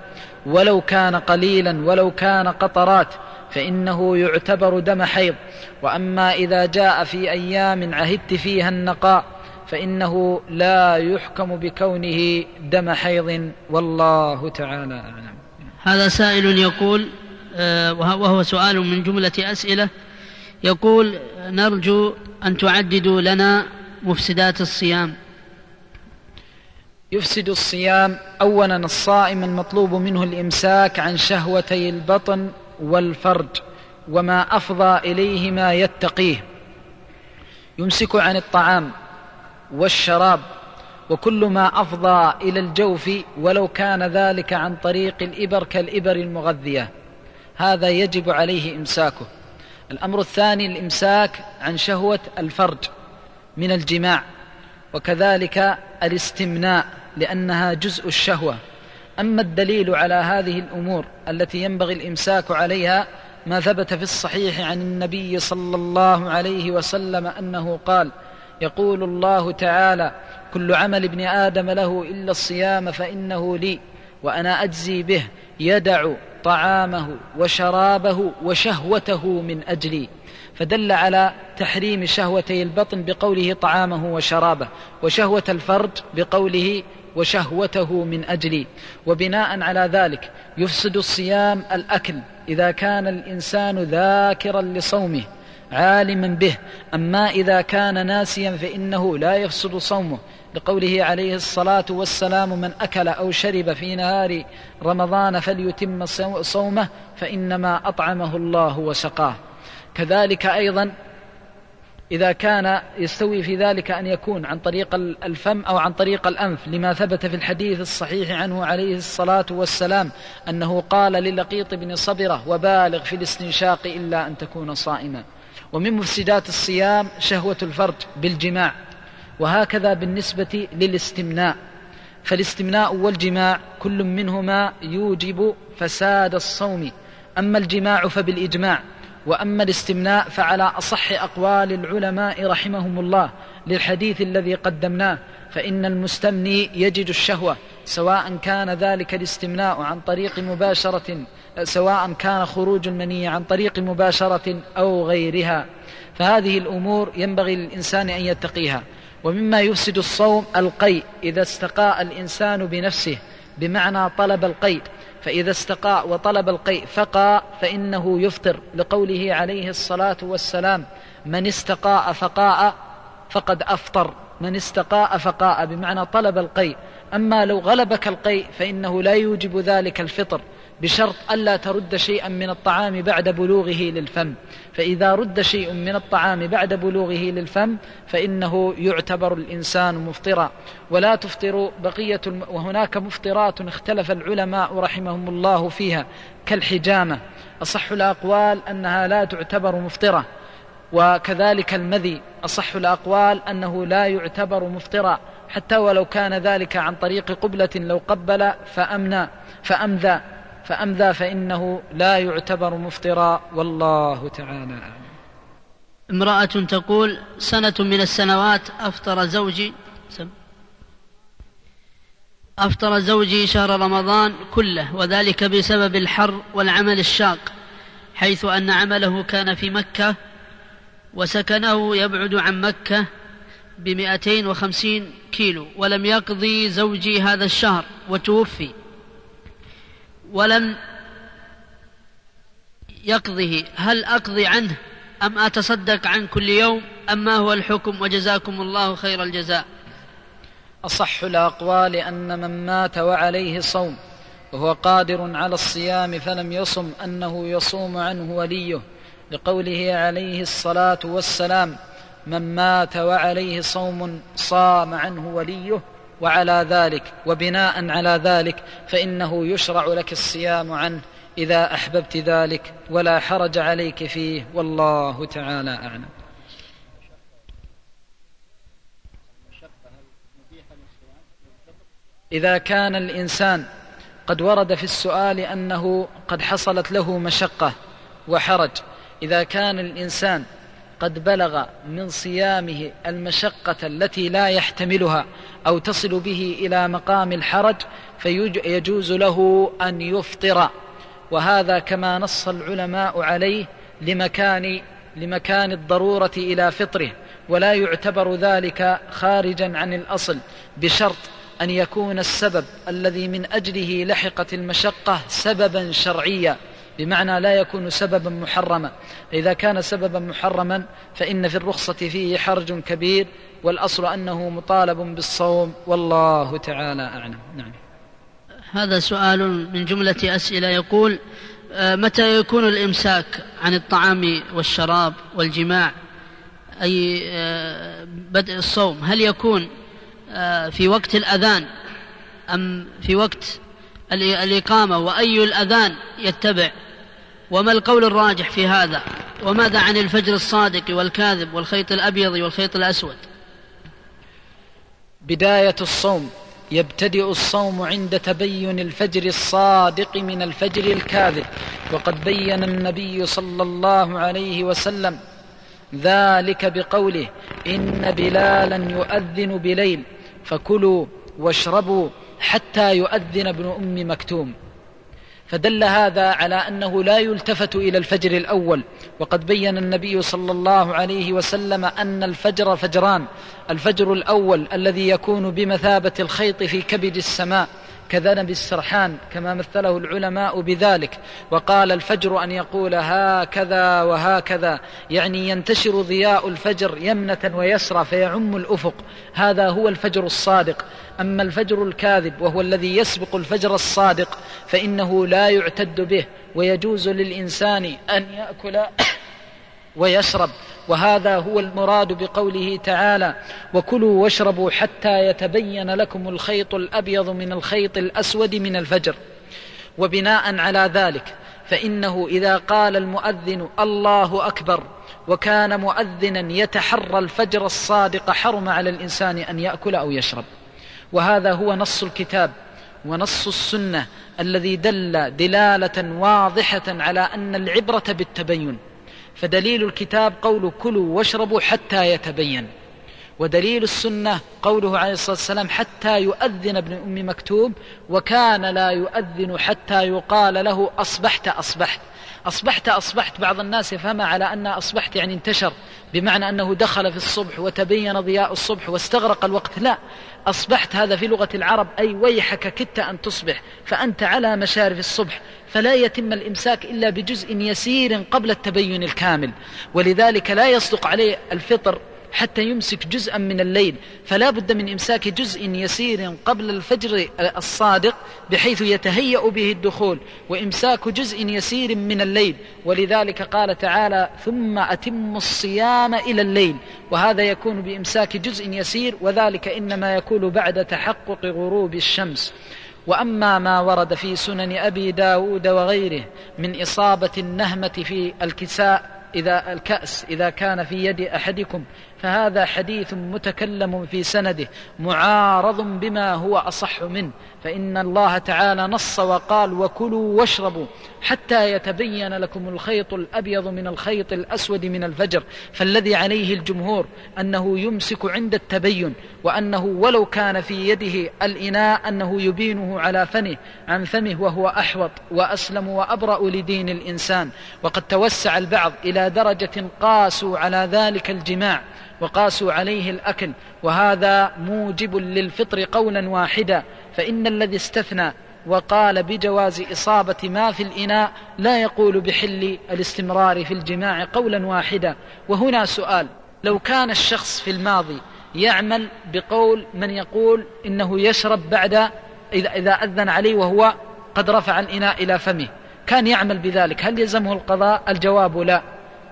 S8: ولو كان قليلا ولو كان قطرات فإنه يعتبر دم حيض. وأما إذا جاء في أيام عهدت فيها النقاء فإنه لا يحكم بكونه دم حيض والله تعالى أعلم.
S9: هذا سائل يقول آه، وهو سؤال من جملة أسئلة. يقول نرجو أن تعددوا لنا مفسدات الصيام.
S8: يفسد الصيام اولا الصائم المطلوب منه الإمساك عن شهوتي البطن والفرج وما أفضى إليه ما يتقيه. يمسك عن الطعام والشراب وكل ما أفضى إلى الجوف ولو كان ذلك عن طريق الإبر كالإبر المغذية. هذا يجب عليه إمساكه. الأمر الثاني الإمساك عن شهوة الفرج من الجماع وكذلك الاستمناء لأنها جزء الشهوة. أما الدليل على هذه الأمور التي ينبغي الإمساك عليها ما ثبت في الصحيح عن النبي صلى الله عليه وسلم أنه قال يقول الله تعالى كل عمل ابن آدم له إلا الصيام فإنه لي وأنا أجزي به يدع طعامه وشرابه وشهوته من اجلي فدل على تحريم شهوتي البطن بقوله طعامه وشرابه وشهوة الفرج بقوله وشهوته من اجلي وبناء على ذلك يفسد الصيام الأكل إذا كان الإنسان ذاكرا لصومه عالما به أما إذا كان ناسيا فإنه لا يفسد صومه لقوله عليه الصلاة والسلام من أكل أو شرب في نهار رمضان فليتم صومه فإنما أطعمه الله وسقاه. كذلك أيضا إذا كان يستوي في ذلك أن يكون عن طريق الفم أو عن طريق الأنف لما ثبت في الحديث الصحيح عنه عليه الصلاة والسلام أنه قال للقيط بن صبرة وبالغ في الاستنشاق إلا أن تكون صائما. ومن مفسدات الصيام شهوة الفرج بالجماع. وهكذا بالنسبة للاستمناء. فالاستمناء والجماع كل منهما يوجب فساد الصوم. أما الجماع فبالإجماع. وأما الاستمناء فعلى أصح أقوال العلماء رحمهم الله للحديث الذي قدمناه. فإن المستمني يجد الشهوة سواء كان ذلك الاستمناء عن طريق مباشرة سواء كان خروج المني عن طريق مباشرة أو غيرها. فهذه الأمور ينبغي للإنسان أن يتقيها. ومما يفسد الصوم القيء إذا استقاء الإنسان بنفسه بمعنى طلب القيء. فإذا استقاء وطلب القيء فقى فإنه يفطر. لقوله عليه الصلاة والسلام من استقاء فقاء فقد أفطر. من استقاء فقاء بمعنى طلب القيء. أما لو غلبك القيء فإنه لا يوجب ذلك الفطر بشرط ألا ترد شيئا من الطعام بعد بلوغه للفم. فإذا رد شيء من الطعام بعد بلوغه للفم فإنه يعتبر الإنسان مفطرا. ولا تفطر بقية. وهناك مفطرات اختلف العلماء رحمهم الله فيها كالحجامة. أصح الأقوال أنها لا تعتبر مفطرة. وكذلك المذي. أصح الأقوال أنه لا يعتبر مفطرا. حتى ولو كان ذلك عن طريق قبلة لو قبل فأمنى فأمذى. فأمذى فإنه لا يعتبر مفطرا والله تعالى أعلم.
S9: امرأة تقول سنة من السنوات أفطر زوجي أفطر زوجي شهر رمضان كله وذلك بسبب الحر والعمل الشاق حيث أن عمله كان في مكة وسكنه يبعد عن مكة بمئتين وخمسين كيلو ولم يقضي زوجي هذا الشهر وتوفي. ولم يقضه. هل أقضي عنه أم أتصدق عن كل يوم؟ أم ما هو الحكم وجزاكم الله خير الجزاء.
S8: أصح الأقوال أن من مات وعليه صوم وهو قادر على الصيام فلم يصم أنه يصوم عنه وليه. لقوله عليه الصلاة والسلام من مات وعليه صوم صام عنه وليه. وعلى ذلك وبناء على ذلك فإنه يشرع لك الصيام عنه إذا أحببت ذلك ولا حرج عليك فيه والله تعالى أعلم. إذا كان الإنسان قد ورد في السؤال أنه قد حصلت له مشقة وحرج إذا كان الإنسان قد بلغ من صيامه المشقة التي لا يحتملها أو تصل به إلى مقام الحرج فيجوز له أن يفطر. وهذا كما نص العلماء عليه لمكان لمكان الضرورة إلى فطره. ولا يعتبر ذلك خارجا عن الأصل بشرط أن يكون السبب الذي من أجله لحقت المشقة سببا شرعيا. بمعنى لا يكون سببا محرما. إذا كان سببا محرما فإن في الرخصة فيه حرج كبير والأصل أنه مطالب بالصوم. والله تعالى أعلم. نعم.
S9: هذا سؤال من جملة أسئلة يقول آه، متى يكون الإمساك عن الطعام والشراب والجماع؟ أي آه، بدء الصوم. هل يكون آه، في وقت الأذان أم في وقت الإقامة؟ وأي الأذان يتبع؟ وما القول الراجح في هذا؟ وماذا عن الفجر الصادق والكاذب والخيط الأبيض والخيط الأسود؟
S8: بداية الصوم. يبتدئ الصوم عند تبين الفجر الصادق من الفجر الكاذب. وقد بين النبي صلى الله عليه وسلم ذلك بقوله إن بلالا يؤذن بليل فكلوا واشربوا حتى يؤذن ابن أم مكتوم. فدل هذا على أنه لا يلتفت إلى الفجر الأول. وقد بين النبي صلى الله عليه وسلم أن الفجر فجران. الفجر الأول الذي يكون بمثابة الخيط في كبد السماء. كذنب السرحان كما مثله العلماء بذلك. وقال الفجر أن يقول هكذا وهكذا. يعني ينتشر ضياء الفجر يمنة ويسرى فيعم الأفق. هذا هو الفجر الصادق. أما الفجر الكاذب وهو الذي يسبق الفجر الصادق فإنه لا يعتد به. ويجوز للإنسان أن يأكل ويشرب. وهذا هو المراد بقوله تعالى وكلوا واشربوا حتى يتبين لكم الخيط الأبيض من الخيط الأسود من الفجر وبناء على ذلك فإنه إذا قال المؤذن الله أكبر وكان مؤذنا يتحرى الفجر الصادق حرم على الإنسان أن يأكل أو يشرب. وهذا هو نص الكتاب ونص السنة الذي دل دلالة واضحة على أن العبرة بالتبين. فدليل الكتاب قول كلوا واشربوا حتى يتبين. ودليل السنة قوله عليه الصلاة والسلام حتى يؤذن ابن أم مكتوب وكان لا يؤذن حتى يقال له أصبحت أصبحت. أصبحت أصبحت بعض الناس يفهمها على أن أصبحت يعني انتشر بمعنى أنه دخل في الصبح وتبين ضياء الصبح واستغرق الوقت. لا أصبحت هذا في لغة العرب أي ويحك كدت أن تصبح فأنت على مشارف الصبح. فلا يتم الإمساك إلا بجزء يسير قبل التبين الكامل. ولذلك لا يصدق عليه الفطر حتى يمسك جزءا من الليل. فلا بد من إمساك جزء يسير قبل الفجر الصادق بحيث يتهيأ به الدخول وإمساك جزء يسير من الليل. ولذلك قال تعالى ثم أتم الصيام إلى الليل وهذا يكون بإمساك جزء يسير وذلك إنما يكون بعد تحقق غروب الشمس. وأما ما ورد في سنن أبي داود وغيره من إصابة النهمة في الكساء إذا الكأس إذا كان في يد أحدكم فهذا حديث متكلم في سنده معارض بما هو أصح منه. فإن الله تعالى نص وقال وكلوا واشربوا حتى يتبين لكم الخيط الأبيض من الخيط الأسود من الفجر فالذي عليه الجمهور أنه يمسك عند التبين وأنه ولو كان في يده الإناء أنه يبينه على فمه عن فمه وهو أحوط وأسلم وأبرأ لدين الإنسان. وقد توسع البعض إلى درجة قاسوا على ذلك الجماع. وقاسوا عليه الأكل وهذا موجب للفطر قولا واحدا فإن الذي استثنى وقال بجواز إصابة ما في الإناء لا يقول بحل الاستمرار في الجماع قولا واحدا. وهنا سؤال لو كان الشخص في الماضي يعمل بقول من يقول إنه يشرب بعد إذا إذا أذن عليه وهو قد رفع الإناء إلى فمه كان يعمل بذلك هل يلزمه القضاء؟ الجواب لا.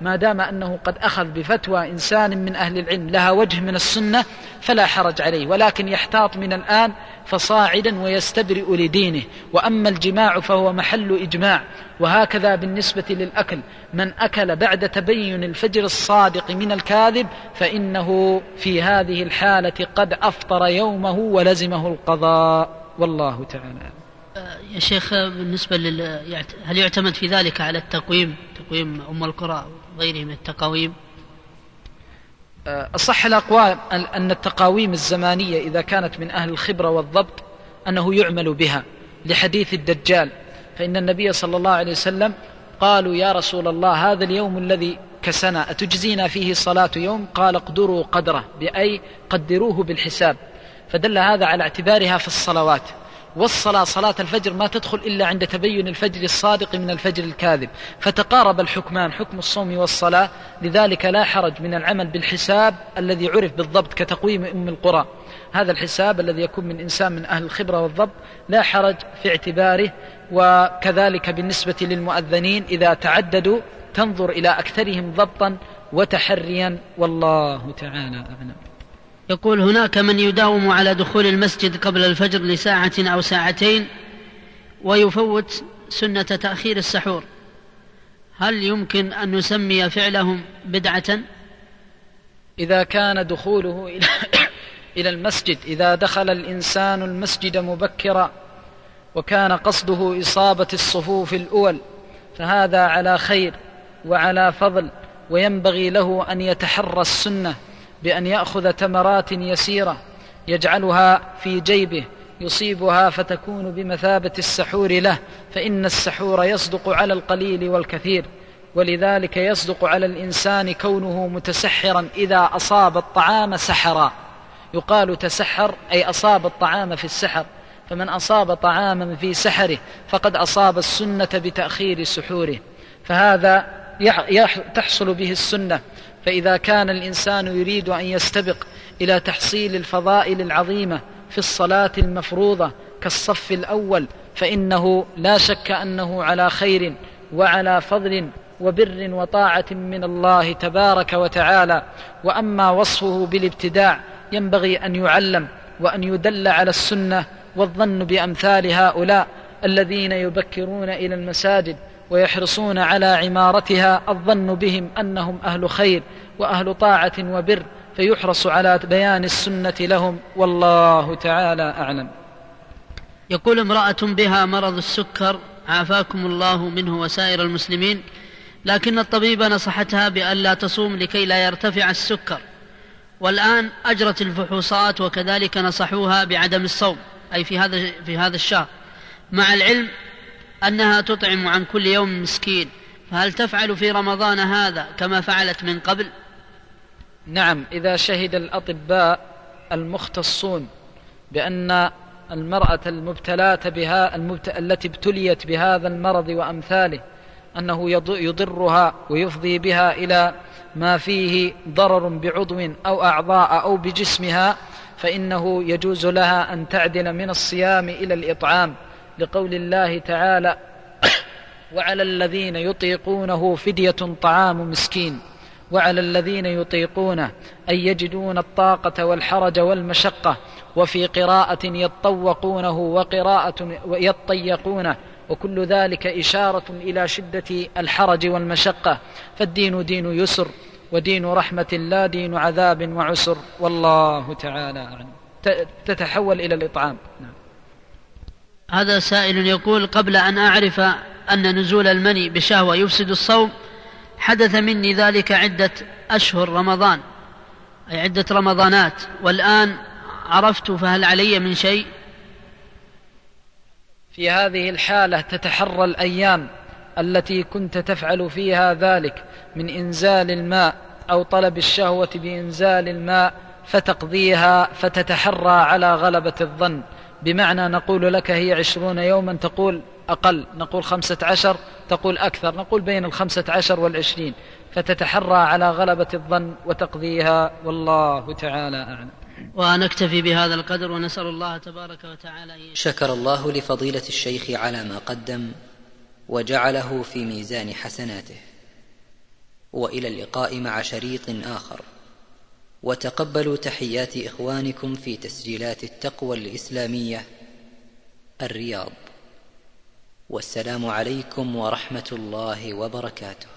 S8: ما دام أنه قد أخذ بفتوى إنسان من أهل العلم لها وجه من السنة فلا حرج عليه. ولكن يحتاط من الآن فصاعدا ويستبرئ لدينه. وأما الجماع فهو محل إجماع. وهكذا بالنسبة للأكل. من أكل بعد تبين الفجر الصادق من الكاذب فإنه في هذه الحالة قد أفطر يومه ولزمه القضاء. والله تعالى
S9: يا شيخ بالنسبة لل هل يعتمد في ذلك على التقويم؟ تقويم أم القرى وغيره من التقاويم؟
S8: آه، أصح الأقوال أن التقاويم الزمانية إذا كانت من أهل الخبرة والضبط أنه يعمل بها لحديث الدجال. فإن النبي صلى الله عليه وسلم قالوا يا رسول الله هذا اليوم الذي كسنة أتجزينا فيه صلاة يوم؟ قال اقدروا قدره بأي قدروه بالحساب. فدل هذا على اعتبارها في الصلوات. والصلاة صلاة الفجر ما تدخل إلا عند تبين الفجر الصادق من الفجر الكاذب. فتقارب الحكمان حكم الصوم والصلاة لذلك لا حرج من العمل بالحساب الذي عرف بالضبط كتقويم أم القرى. هذا الحساب الذي يكون من إنسان من أهل الخبرة والضبط لا حرج في اعتباره وكذلك بالنسبة للمؤذنين إذا تعددوا تنظر إلى أكثرهم ضبطا وتحريا. والله تعالى أعلم.
S9: يقول هناك من يداوم على دخول المسجد قبل الفجر لساعة أو ساعتين ويفوت سنة تأخير السحور هل يمكن أن نسمي فعلهم بدعة؟
S8: إذا كان دخوله إلى إلى المسجد إذا دخل الإنسان المسجد مبكرا وكان قصده إصابة الصفوف الأول فهذا على خير وعلى فضل وينبغي له أن يتحرى السنة بأن يأخذ تمرات يسيرة يجعلها في جيبه يصيبها فتكون بمثابة السحور له فإن السحور يصدق على القليل والكثير ولذلك يصدق على الإنسان كونه متسحرا إذا أصاب الطعام سحرا. يقال تسحر أي أصاب الطعام في السحر فمن أصاب طعاما في سحره فقد أصاب السنة بتأخير سحوره. فهذا تحصل به السنة. فإذا كان الإنسان يريد أن يستبق إلى تحصيل الفضائل العظيمة في الصلاة المفروضة كالصف الأول فإنه لا شك أنه على خير وعلى فضل وبر وطاعة من الله تبارك وتعالى. وأما وصفه بالابتداع ينبغي أن يعلم وأن يدل على السنة والظن بأمثال هؤلاء الذين يبكرون إلى المساجد ويحرصون على عمارتها الظن بهم أنهم أهل خير وأهل طاعة وبر فيحرص على بيان السنة لهم. والله تعالى أعلم.
S9: يقول امرأة بها مرض السكر عافاكم الله منه وسائر المسلمين لكن الطبيب نصحتها بأن لا تصوم لكي لا يرتفع السكر. والآن أجرت الفحوصات وكذلك نصحوها بعدم الصوم أي في هذا في هذا الشهر. مع العلم أنها تطعم عن كل يوم مسكين فهل تفعل في رمضان هذا كما فعلت من قبل؟
S8: نعم إذا شهد الأطباء المختصون بأن المرأة المبتلاة بها المبت... التي ابتليت بهذا المرض وأمثاله أنه يضرها ويفضي بها إلى ما فيه ضرر بعضو أو أعضاء أو بجسمها فإنه يجوز لها أن تعدل من الصيام إلى الإطعام. لقول الله تعالى وعلى الذين يطيقونه فدية طعام مسكين وعلى الذين يطيقونه أن يجدون الطاقة والحرج والمشقة وفي قراءة يطوقونه وقراءة يطيقونه وكل ذلك إشارة إلى شدة الحرج والمشقة فالدين دين يسر ودين رحمة لا دين عذاب وعسر والله تعالى أعلم تتحول إلى الإطعام نعم.
S9: هذا سائل يقول قبل أن أعرف أن نزول المني بشهوة يفسد الصوم حدث مني ذلك عدة أشهر رمضان أي عدة رمضانات والآن عرفت فهل علي من شيء؟
S8: في هذه الحالة تتحرى الأيام التي كنت تفعل فيها ذلك من إنزال الماء أو طلب الشهوة بإنزال الماء فتقضيها فتتحرى على غلبة الظن. بمعنى نقول لك هي عشرون يوما تقول أقل نقول خمسة عشر تقول أكثر نقول بين الخمسة عشر والعشرين فتتحرى على غلبة الظن وتقضيها والله تعالى أعلم.
S9: ونكتفي بهذا القدر ونسأل الله تبارك وتعالى
S10: شكر الله لفضيلة الشيخ على ما قدم وجعله في ميزان حسناته. وإلى اللقاء مع شريط آخر. وتقبلوا تحيات إخوانكم في تسجيلات التقوى الإسلامية الرياض. والسلام عليكم ورحمة الله وبركاته.